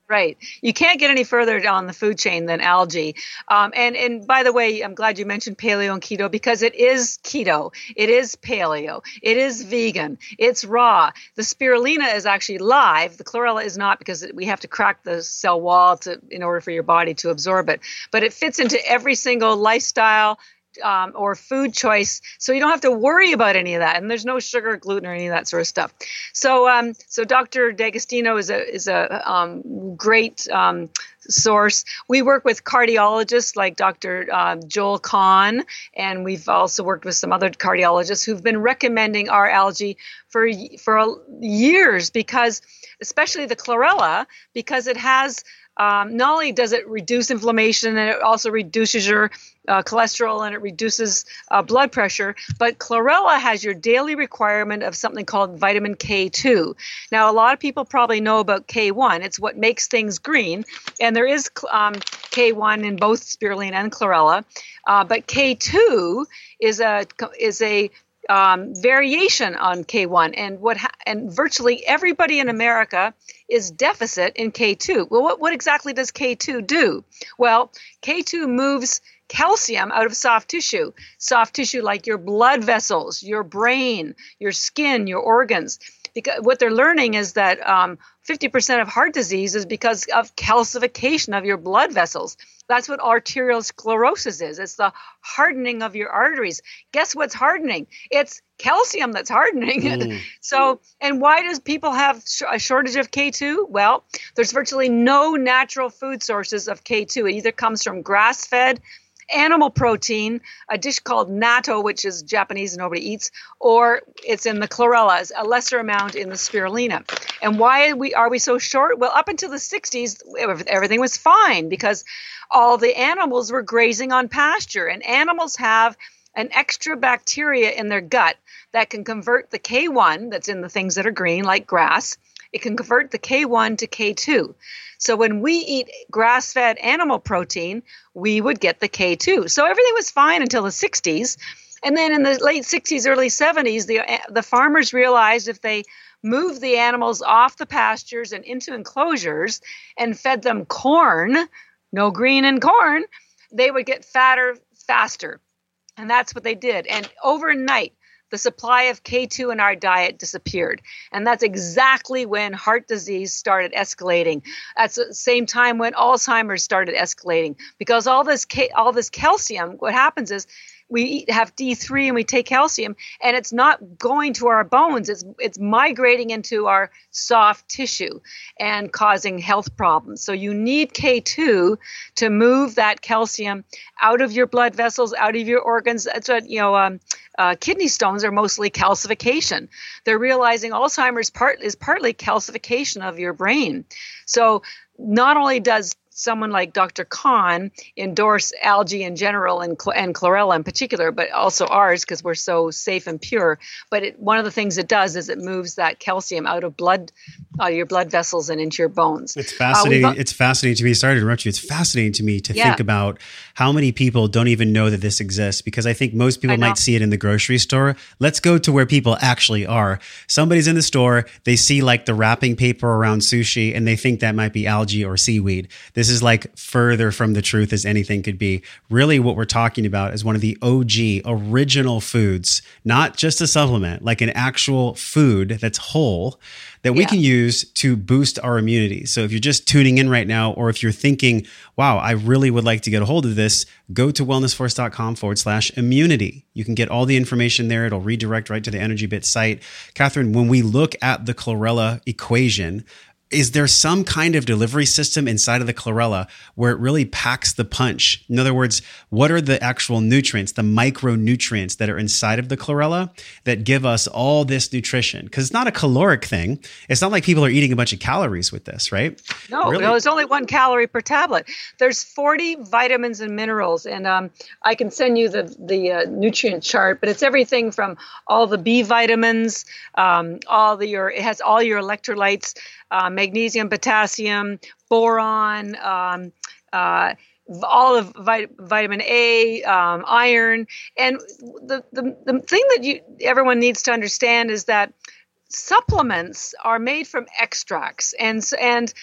Right. You can't get any further down the food chain than algae. Um, and and by the way, I'm glad you mentioned paleo and keto because it is keto. It is paleo. It is vegan. It's raw. The spirulina is actually live. The chlorella is not because we have to crack the cell wall to in order for your body to absorb it. But it fits into every single lifestyle um, or food choice, so you don't have to worry about any of that. And there's no sugar, gluten, or any of that sort of stuff. So, um, so Dr. D'Agostino is a is a um, great um, source. We work with cardiologists like Dr. Uh, Joel Kahn, and we've also worked with some other cardiologists who've been recommending our algae for for years because, especially the chlorella, because it has um, not only does it reduce inflammation and it also reduces your uh, cholesterol and it reduces uh, blood pressure, but chlorella has your daily requirement of something called vitamin K2. Now, a lot of people probably know about K1. It's what makes things green, and there is um, K1 in both spirulina and chlorella, uh, but K2 is a is a um, variation on K1, and what ha- and virtually everybody in America is deficit in K2. Well, what, what exactly does K2 do? Well, K2 moves calcium out of soft tissue, soft tissue like your blood vessels, your brain, your skin, your organs. Because what they're learning is that um, 50% of heart disease is because of calcification of your blood vessels. That's what arterial sclerosis is. It's the hardening of your arteries. Guess what's hardening? It's calcium that's hardening it. Hmm. <laughs> So, and why does people have sh- a shortage of K2? Well, there's virtually no natural food sources of K2. It either comes from grass fed, animal protein, a dish called natto, which is Japanese and nobody eats, or it's in the chlorellas, a lesser amount in the spirulina. And why are we, are we so short? Well, up until the 60s, everything was fine because all the animals were grazing on pasture, and animals have an extra bacteria in their gut that can convert the K1 that's in the things that are green, like grass, it can convert the K1 to K2. So when we eat grass fed animal protein, we would get the K2. So everything was fine until the 60s. And then in the late 60s, early 70s, the, eh, the farmers realized if they moved the animals off the pastures and into enclosures and fed them corn, no green in corn, they would get fatter faster. And that's what they did. And overnight, the supply of K2 in our diet disappeared. And that's exactly when heart disease started escalating. At the same time when Alzheimer's started escalating. Because all this all this calcium, what happens is we eat, have D3 and we take calcium and it's not going to our bones. It's it's migrating into our soft tissue and causing health problems. So you need K2 to move that calcium out of your blood vessels out of your organs. That's what you know um, uh, kidney stones are mostly calcification. They're realizing alzheimer's part is partly calcification of your brain. So not only does someone like Dr. Kahn endorse algae in general and, and chlorella in particular, but also ours because we're so safe and pure. But it, one of the things it does is it moves that calcium out of blood, out of your blood vessels and into your bones. It's fascinating. Uh, it's fascinating to me. Sorry to interrupt you. It's fascinating to me to yeah. think about how many people don't even know that this exists because I think most people might see it in the grocery store. Let's go to where people actually are. Somebody's in the store, they see like the wrapping paper around sushi and they think that might be algae or seaweed. This this is like further from the truth as anything could be. Really, what we're talking about is one of the OG original foods, not just a supplement, like an actual food that's whole that we yeah. can use to boost our immunity. So if you're just tuning in right now, or if you're thinking, wow, I really would like to get a hold of this, go to wellnessforce.com forward slash immunity. You can get all the information there. It'll redirect right to the Energy Bit site. Catharine, when we look at the chlorella equation, is there some kind of delivery system inside of the chlorella where it really packs the punch? In other words, what are the actual nutrients, the micronutrients that are inside of the chlorella that give us all this nutrition? Because it's not a caloric thing. It's not like people are eating a bunch of calories with this, right? No, really? no there's only one calorie per tablet. There's 40 vitamins and minerals, and um, I can send you the the uh, nutrient chart. But it's everything from all the B vitamins, um, all the your it has all your electrolytes uh, magnesium, potassium, boron, um, uh, all of vit- vitamin A, um, iron, and the, the the thing that you everyone needs to understand is that supplements are made from extracts, and and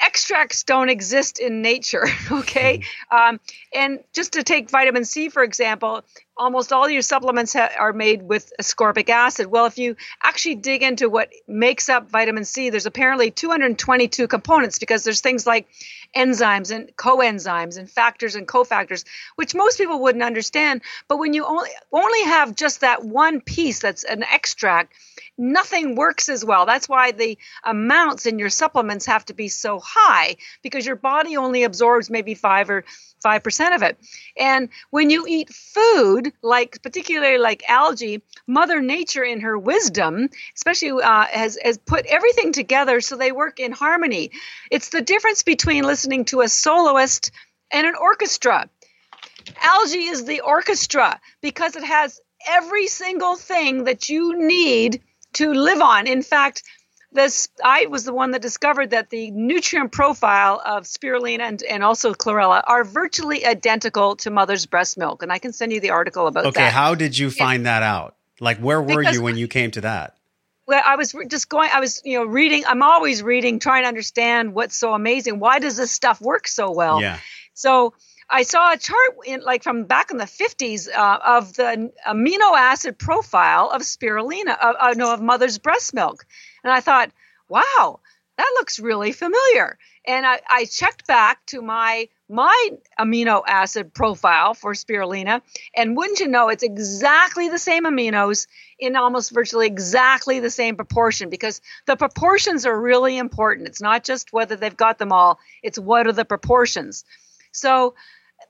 extracts don't exist in nature <laughs> okay? Hmm. um, and just to take vitamin c for example almost all your supplements ha- are made with ascorbic acid. Well if you actually dig into what makes up vitamin c there's apparently 222 components because there's things like enzymes and coenzymes and factors and cofactors which most people wouldn't understand. But when you only only have just that one piece that's an extract nothing works as well. That's why the amounts in your supplements have to be so high because your body only absorbs maybe five or five percent of it. And when you eat food, like particularly like algae, Mother Nature, in her wisdom, especially uh, has has put everything together so they work in harmony. It's the difference between listening to a soloist and an orchestra. Algae is the orchestra because it has every single thing that you need to live on. In fact, this I was the one that discovered that the nutrient profile of spirulina and, and also chlorella are virtually identical to mother's breast milk. And I can send you the article about okay, that. Okay, how did you find that out? Like, where were Because- you when you came to that? well, I was just going, I was, you know, reading, I'm always reading, trying to understand what's so amazing. Why does this stuff work so well? yeah. So I saw a chart in like from back in the 50s uh, of the amino acid profile of spirulina, uh, uh, no, of mother's breast milk. And I thought, wow, that looks really familiar. And I, I checked back to my my amino acid profile for spirulina, and wouldn't you know, it's exactly the same aminos in almost virtually exactly the same proportion because the proportions are really important. It's not just whether they've got them all; it's what are the proportions. So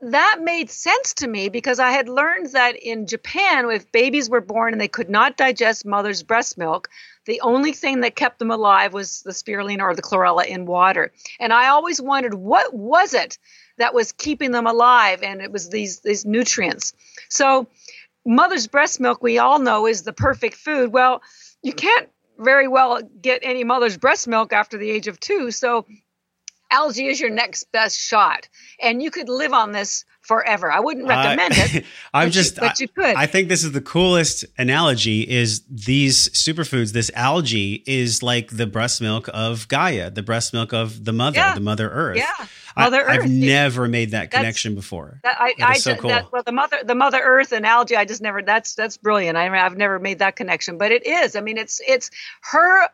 that made sense to me because I had learned that in Japan, if babies were born and they could not digest mother's breast milk, the only thing that kept them alive was the spirulina or the chlorella in water. And I always wondered what was it that was keeping them alive, and it was these these nutrients. So mother's breast milk, we all know, is the perfect food. Well, you can't very well get any mother's breast milk after the age of two. So algae is your next best shot. And you could live on this forever. I wouldn't recommend Uh, it. <laughs> I'm just, you, but you could. I think this is the coolest analogy is these superfoods, this algae is like the breast milk of Gaia, the breast milk of the mother, Yeah. the mother earth. yeah. I- Mother I've never made that That's- connection before. That, I, That I so cool. that, well, the mother, the mother Earth and algae. I just never. That's that's brilliant. I I've never made that connection, but it is. I mean, it's it's her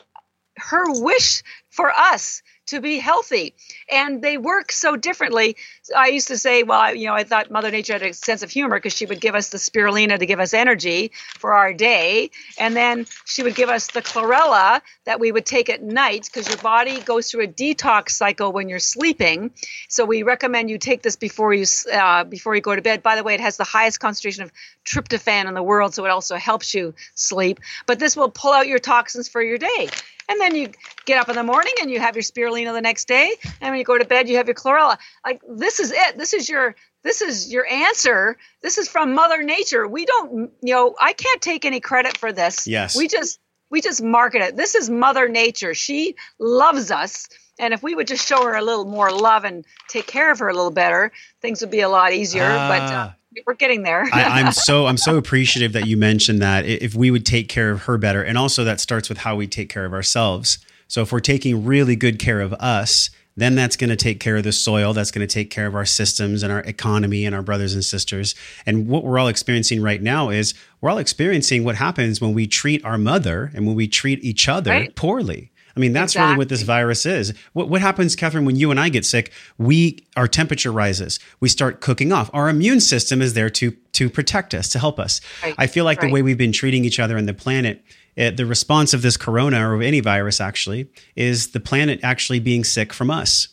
her wish for us to be healthy, and they work so differently. I used to say, well, you know, I thought Mother Nature had a sense of humor because she would give us the spirulina to give us energy for our day, and then she would give us the chlorella that we would take at night because your body goes through a detox cycle when you're sleeping. So we recommend you take this before you uh, before you go to bed. By the way, it has the highest concentration of tryptophan in the world, so it also helps you sleep. But this will pull out your toxins for your day. And then you get up in the morning and you have your spirulina the next day, and when you go to bed, you have your chlorella. Like this is it. This is your this is your answer. This is from Mother Nature. We don't, you know, I can't take any credit for this. Yes. We just we just market it. This is Mother Nature. She loves us. And if we would just show her a little more love and take care of her a little better, things would be a lot easier. but uh, we're getting there. I, I'm <laughs> so I'm so appreciative that you mentioned that if we would take care of her better, and also that starts with how we take care of ourselves. So if we're taking really good care of us, then that's going to take care of the soil. That's going to take care of our systems and our economy and our brothers and sisters. And what we're all experiencing right now is we're all experiencing what happens when we treat our mother and when we treat each other Right. poorly. I mean, that's really what this virus is. What, what happens, Catharine, when you and I get sick? We our temperature rises. We start cooking off. Our immune system is there to to protect us, to help us. Right. I feel like the way we've been treating each other and the planet, eh, the response of this corona or any virus actually is the planet actually being sick from us.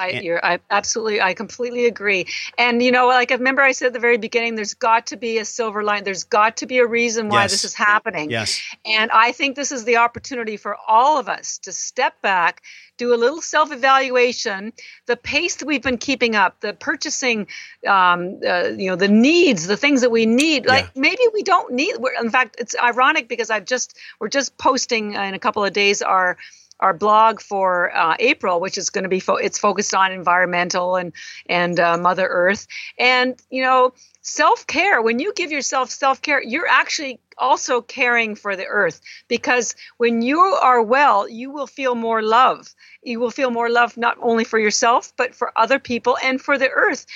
I, you're, I absolutely, I completely agree. And you know, like I remember I said at the very beginning, there's got to be a silver line. There's got to be a reason why Yes. this is happening. Yes. And I think this is the opportunity for all of us to step back, do a little self evaluation. The pace that we've been keeping up, the purchasing, um, uh, you know, the needs, the things that we need. Like Yeah. maybe we don't need. We're, in fact, it's ironic because I've just we're just posting in a couple of days our our blog for uh, April, which is going to be fo- it's focused on environmental and and uh, Mother Earth, and you know self care. When you give yourself self care, you're actually also caring for the Earth because when you are well, you will feel more love. You will feel more love not only for yourself but for other people and for the Earth.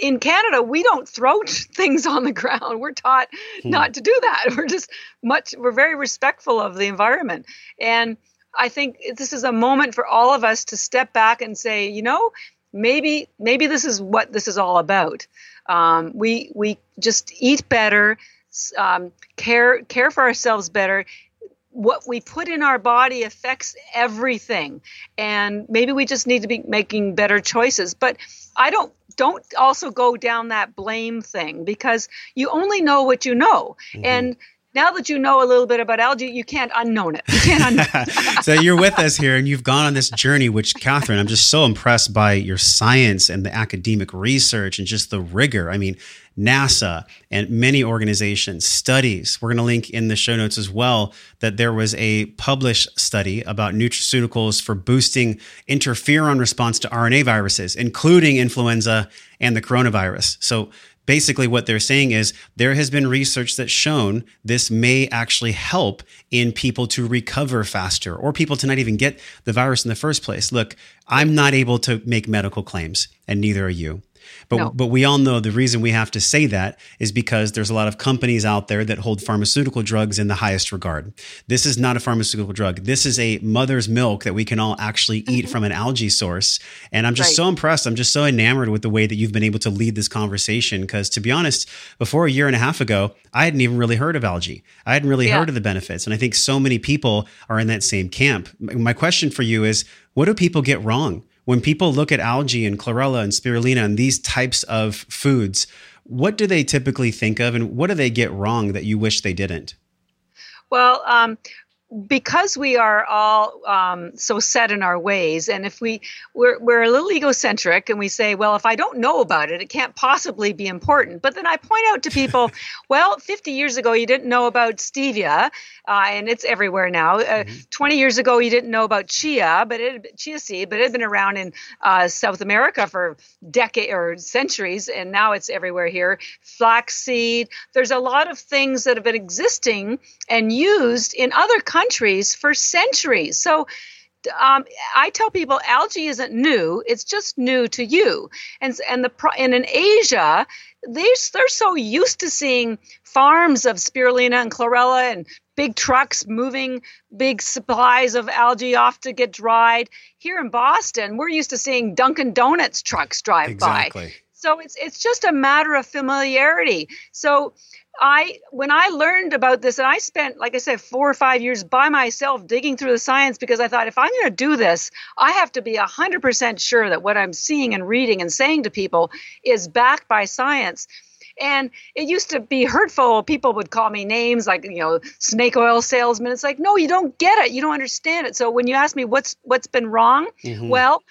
In Canada, we don't throw <laughs> things on the ground. We're taught not to do that. <laughs> We're just much. We're very respectful of the environment and. I think this is a moment for all of us to step back and say, you know, maybe maybe this is what this is all about. Um, we we just eat better, um, care care for ourselves better. What we put in our body affects everything, and maybe we just need to be making better choices. But I don't don't also go down that blame thing because you only know what you know, and now that you know a little bit about algae, you can't unknown it. You can't unknown <laughs> it. so you're with us here and you've gone on this journey which catharine i'm just so impressed by your science and the academic research and just the rigor i mean nasa and many organizations studies we're going to link in the show notes as well that there was a published study about nutraceuticals for boosting interferon response to rna viruses including influenza and the coronavirus so basically what they're saying is there has been research that's shown this may actually help in people to recover faster or people to not even get the virus in the first place. Look, I'm not able to make medical claims and neither are you. But No. but we all know the reason we have to say that is because there's a lot of companies out there that hold pharmaceutical drugs in the highest regard. This is not a pharmaceutical drug. This is a mother's milk that we can all actually eat mm-hmm. from an algae source. And I'm just Right. so impressed. I'm just so enamored with the way that you've been able to lead this conversation. Because to be honest, before a year and a half ago, I hadn't even really heard of algae. I hadn't really Yeah. heard of the benefits. And I think so many people are in that same camp. My question for you is what do people get wrong? When people look at algae and chlorella and spirulina and these types of foods, what do they typically think of and what do they get wrong that you wish they didn't? Well, um, because we are all um, so set in our ways, and if we we're, we're a little egocentric, and we say, well, if I don't know about it, it can't possibly be important. But then I point out to people, <laughs> well, 50 years ago you didn't know about stevia, uh, and it's everywhere now. Uh, 20 years ago you didn't know about chia, but it chia seed, but it had been around in uh, South America for decades or centuries, and now it's everywhere here. Flaxseed. There's a lot of things that have been existing and used in other countries for centuries. So um, I tell people algae isn't new; it's just new to you. And and the and in Asia, they they're so used to seeing farms of spirulina and chlorella and big trucks moving big supplies of algae off to get dried. Here in Boston, we're used to seeing Dunkin' Donuts trucks drive by. So it's it's just a matter of familiarity. So I when I learned about this, and I spent, like I said, four or five years by myself digging through the science because I thought if I'm going to do this, I have to be hundred percent sure that what I'm seeing and reading and saying to people is backed by science. And it used to be hurtful. People would call me names like, you know, snake oil salesman. It's like, no, you don't get it. You don't understand it. So when you ask me what's what's been wrong, mm-hmm. well,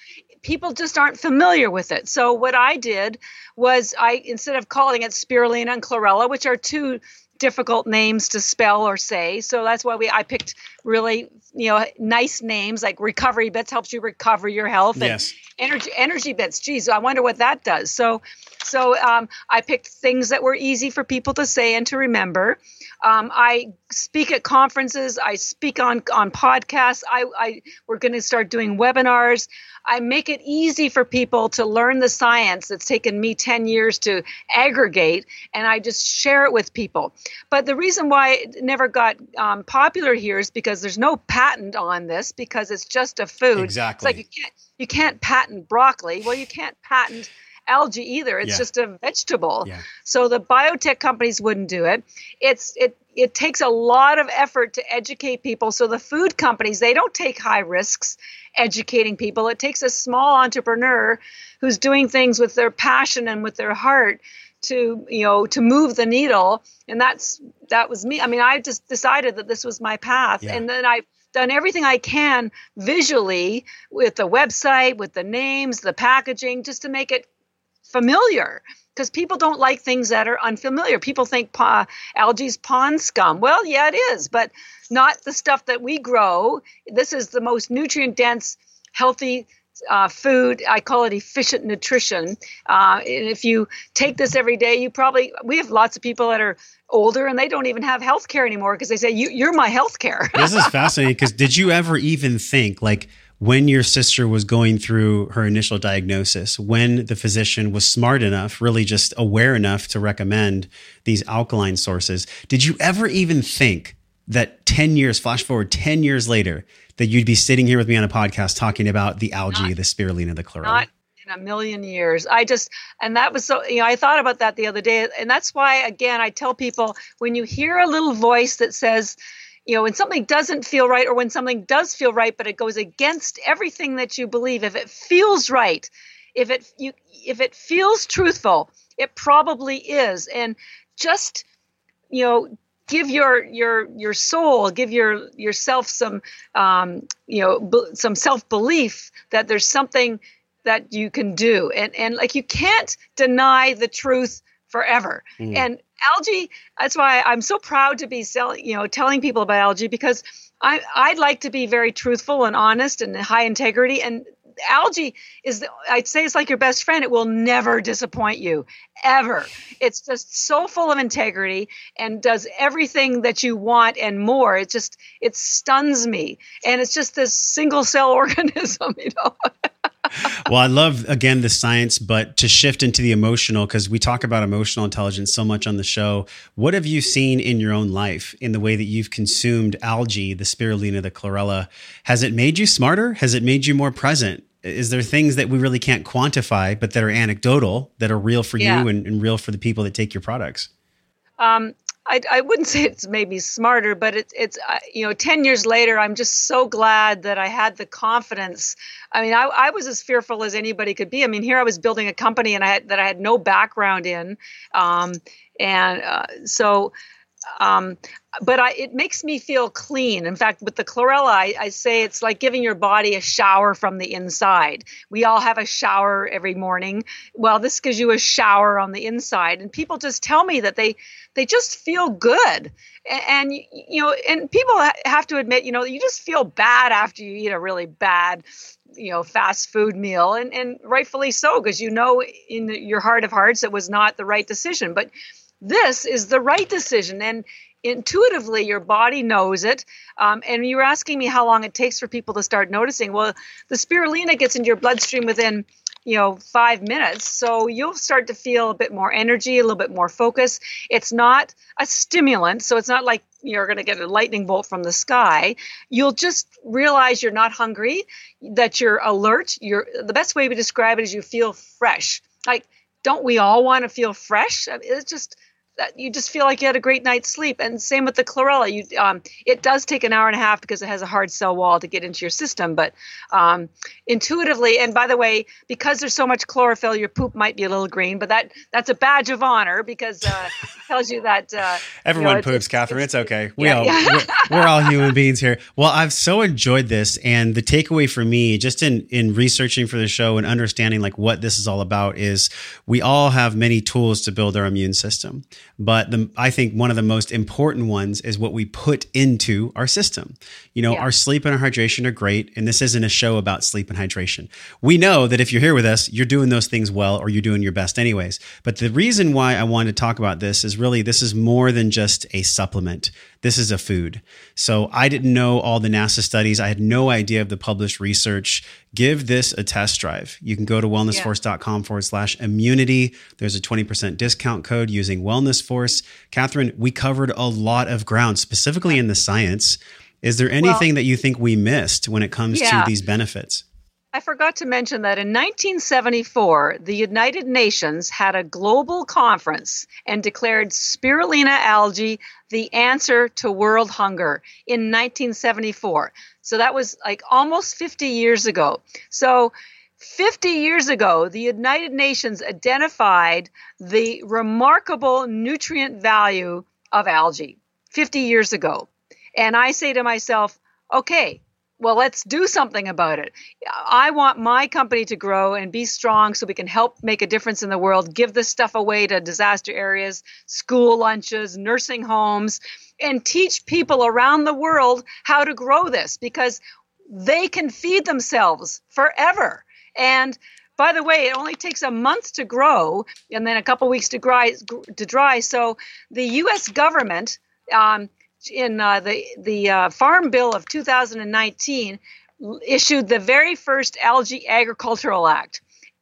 people just aren't familiar with it. So what I did was I instead of calling it spirulina and chlorella, which are two difficult names to spell or say, so that's why we I picked really you know nice names like recovery bits helps you recover your health and Yes. energy energy bits. Geez, I wonder what that does. So so um, I picked things that were easy for people to say and to remember. Um, I speak at conferences. I speak on on podcasts. I, I we're going to start doing webinars. I make it easy for people to learn the science that's taken me 10 years to aggregate, and I just share it with people. But the reason why it never got um, popular here is because there's no patent on this because it's just a food. It's Exactly. like you can't you can't patent broccoli. Well, you can't patent algae either. It's Yeah. just a vegetable. Yeah. So the biotech companies wouldn't do it. It's it it takes a lot of effort to educate people. So the food companies, they don't take high risks educating people. It takes a small entrepreneur who's doing things with their passion and with their heart to, you know, to move the needle. And that's that was me. I mean, I just decided that this was my path. Yeah. And then I've done everything I can visually with the website, with the names, the packaging, just to make it familiar because people don't like things that are unfamiliar. People think pa- algae's pond scum. Well, yeah, it is, but not the stuff that we grow. This is the most nutrient dense, healthy uh, food. I call it efficient nutrition. Uh, and if you take this every day, you probably, we have lots of people that are older and they don't even have health care anymore because they say, you, You're my health care. this is <laughs> fascinating because did you ever even think like when your sister was going through her initial diagnosis when the physician was smart enough really just aware enough to recommend these alkaline sources did you ever even think that 10 years flash forward 10 years later that you'd be sitting here with me on a podcast talking about the algae the spirulina the chlorella not in a million years. I just, and that was so, you know, I thought about that the other day. And that's why, again, I tell people when you hear a little voice that says, you know, when something doesn't feel right or when something does feel right, but it goes against everything that you believe, if it feels right, if it, you, if it feels truthful, it probably is. And just, you know, give your your your soul give your yourself some um, you know b- some self belief that there's something that you can do. And and like you can't deny the truth forever. And algae that's why i'm so proud to be selling you know telling people about algae because i i'd like to be very truthful and honest and high integrity and algae is the, I'd say it's like your best friend. It will never disappoint you ever. It's just so full of integrity and does everything that you want and more. It just it stuns me, and it's just this single cell <laughs> organism, you know. Well, I love again the science, but to shift into the emotional because we talk about emotional intelligence so much on the show. What have you seen in your own life in the way that you've consumed algae, the spirulina, the chlorella? Has it made you smarter? Has it made you more present? Is there things that we really can't quantify, but that are anecdotal, that are real for yeah. you and, and, real for the people that take your products? Um, I, I wouldn't say it's made me smarter, but it's it's uh, you know ten years later, I'm just so glad that I had the confidence. I mean, I, I was as fearful as anybody could be. I mean, here I was building a company and I had, that I had no background in, um, and uh, so um, but I, it makes me feel clean. In fact, with the chlorella, I, I, say it's like giving your body a shower from the inside. We all have a shower every morning. Well, this gives you a shower on the inside, and people just tell me that they they just feel good. And, and you know, and people have to admit, you know, you just feel bad after you eat a really bad you know fast food meal and and rightfully so because you know in your heart of hearts it was not the right decision but this is the right decision. And intuitively, your body knows it. Um, and you were asking me how long it takes for people to start noticing. Well, the spirulina gets into your bloodstream within you know five minutes so you'll start to feel a bit more energy a little bit more focus it's not a stimulant so it's not like you're going to get a lightning bolt from the sky you'll just realize you're not hungry that you're alert you're the best way to describe it is you feel fresh like don't we all want to feel fresh it's just you just feel like you had a great night's sleep. And same with the chlorella. You, um, it does take an hour and a half because it has a hard cell wall to get into your system. But um, intuitively, and by the way, because there's so much chlorophyll, your poop might be a little green. But that that's a badge of honor because uh, it tells you that uh, everyone you know, poops, it's, Catharine. It's, it's, okay. We yeah, all yeah. <laughs> we're, we're all human beings here. Well, I've so enjoyed this, and the takeaway for me, just in in researching for the show and understanding like what this is all about, is we all have many tools to build our immune system. But the, I think one of the most important ones is what we put into our system. You know, yeah. our sleep and our hydration are great. And this isn't a show about sleep and hydration. We know that if you're here with us, you're doing those things well or you're doing your best anyways. But the reason why I wanted to talk about this is really this is more than just a supplement. This is a food. So I didn't know all the NASA studies. I had no idea of the published research. Give this a test drive. You can go to wellnessforce.com forward slash immunity. There's a 20% discount code using Wellness Force. Catharine, we covered a lot of ground, specifically in the science. Is there anything well, that you think we missed when it comes yeah. to these benefits? I forgot to mention that in 1974, the United Nations had a global conference and declared spirulina algae the answer to world hunger in 1974. So that was like almost 50 years ago. So 50 years ago, the United Nations identified the remarkable nutrient value of algae 50 years ago. And I say to myself, okay, well, let's do something about it. I want my company to grow and be strong so we can help make a difference in the world, give this stuff away to disaster areas, school lunches, nursing homes, and teach people around the world how to grow this because they can feed themselves forever. And by the way, it only takes a month to grow and then a couple weeks to dry. To dry. So the U.S. government um, in uh, the the uh, Farm Bill of 2019 issued the very first Algae Agricultural Act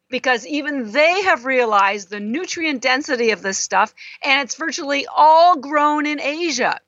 because even they have realized the nutrient density of this stuff and it's virtually all grown in Asia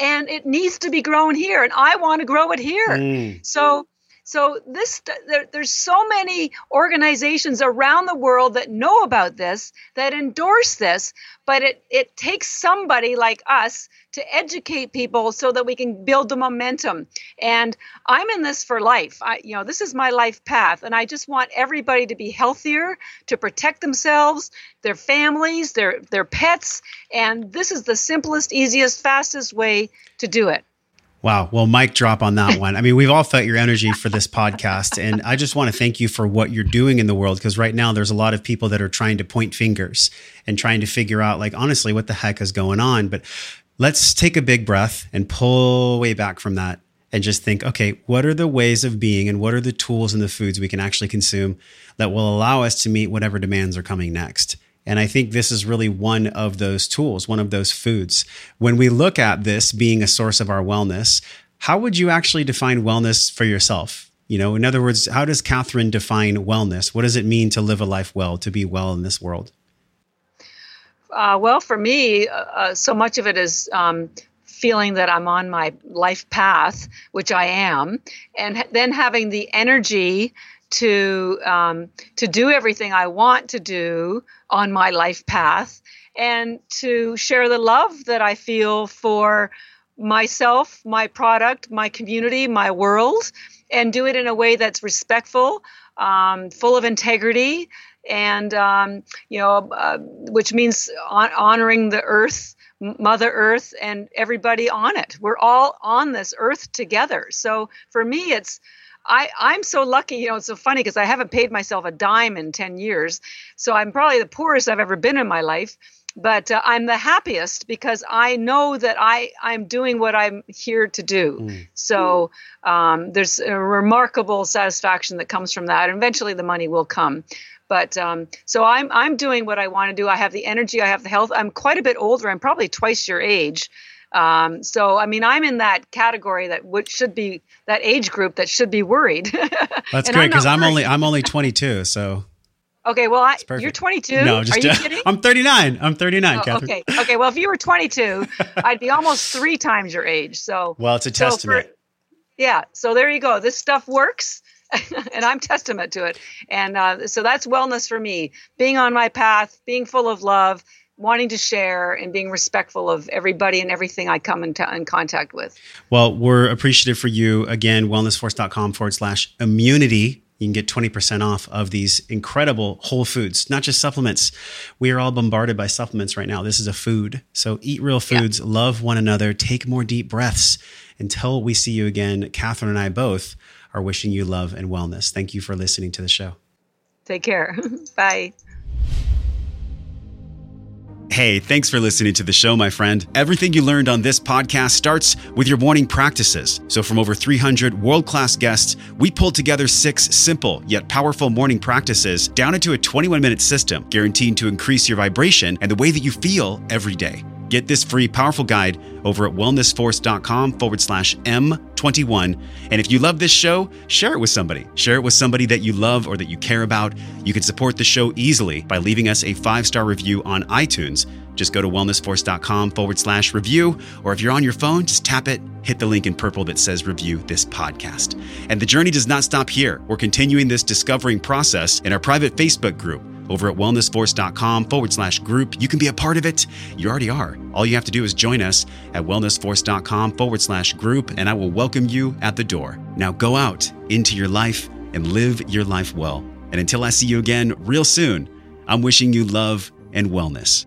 and it needs to be grown here and I want to grow it here. Mm. So so this there, there's so many organizations around the world that know about this, that endorse this, but it it takes somebody like us to educate people so that we can build the momentum. And I'm in this for life. I you know, this is my life path and I just want everybody to be healthier, to protect themselves, their families, their their pets, and this is the simplest, easiest, fastest way to do it. Wow. Well, mic drop on that one. I mean, we've all felt your energy for this podcast. And I just want to thank you for what you're doing in the world because right now there's a lot of people that are trying to point fingers and trying to figure out, like, honestly, what the heck is going on. But let's take a big breath and pull way back from that and just think, okay, what are the ways of being and what are the tools and the foods we can actually consume that will allow us to meet whatever demands are coming next? And I think this is really one of those tools, one of those foods. When we look at this being a source of our wellness, how would you actually define wellness for yourself? You know, in other words, how does Catharine define wellness? What does it mean to live a life well, to be well in this world? Uh, well, for me, uh, uh so much of it is um, feeling that I'm on my life path, which I am, and then having the energy to um, to do everything I want to do on my life path, and to share the love that I feel for myself, my product, my community, my world, and do it in a way that's respectful, um, full of integrity, and um, you know, uh, which means on- honoring the earth Mother Earth and everybody on it. We're all on this earth together. So for me, it's I, I'm so lucky, you know, it's so funny because I haven't paid myself a dime in 10 years. So I'm probably the poorest I've ever been in my life. But uh, I'm the happiest because I know that I, I'm doing what I'm here to do. Mm. So um, there's a remarkable satisfaction that comes from that. And eventually the money will come. But um, so I'm I'm doing what I want to do. I have the energy. I have the health. I'm quite a bit older. I'm probably twice your age. Um, so I mean, I'm in that category that would should be that age group that should be worried. <laughs> That's great because I'm, I'm only I'm only 22. So Okay, well, I, you're 22. No, just, Are you <laughs> kidding? I'm 39. I'm 39, oh, Okay, okay. Well, if you were 22, <laughs> I'd be almost three times your age. So, well, it's a testament. So for, yeah. So there you go. This stuff works. and I'm testament to it. And uh, so that's wellness for me being on my path, being full of love, wanting to share, and being respectful of everybody and everything I come into in contact with. Well, we're appreciative for you. Again, wellnessforce.com forward slash immunity. You can get 20% off of these incredible whole foods, not just supplements. We are all bombarded by supplements right now. This is a food. So eat real foods, yeah. love one another, take more deep breaths. Until we see you again, Catharine and I both are wishing you love and wellness. Thank you for listening to the show. Take care. <laughs> Bye. Hey, thanks for listening to the show, my friend. Everything you learned on this podcast starts with your morning practices. So, from over 300 world class guests, we pulled together six simple yet powerful morning practices down into a 21 minute system, guaranteed to increase your vibration and the way that you feel every day. Get this free, powerful guide over at wellnessforce.com forward slash M21. And if you love this show, share it with somebody. Share it with somebody that you love or that you care about. You can support the show easily by leaving us a five star review on iTunes. Just go to wellnessforce.com forward slash review, or if you're on your phone, just tap it, hit the link in purple that says review this podcast. And the journey does not stop here. We're continuing this discovering process in our private Facebook group over at wellnessforce.com forward slash group. You can be a part of it. You already are. All you have to do is join us at wellnessforce.com forward slash group, and I will welcome you at the door. Now go out into your life and live your life well. And until I see you again real soon, I'm wishing you love and wellness.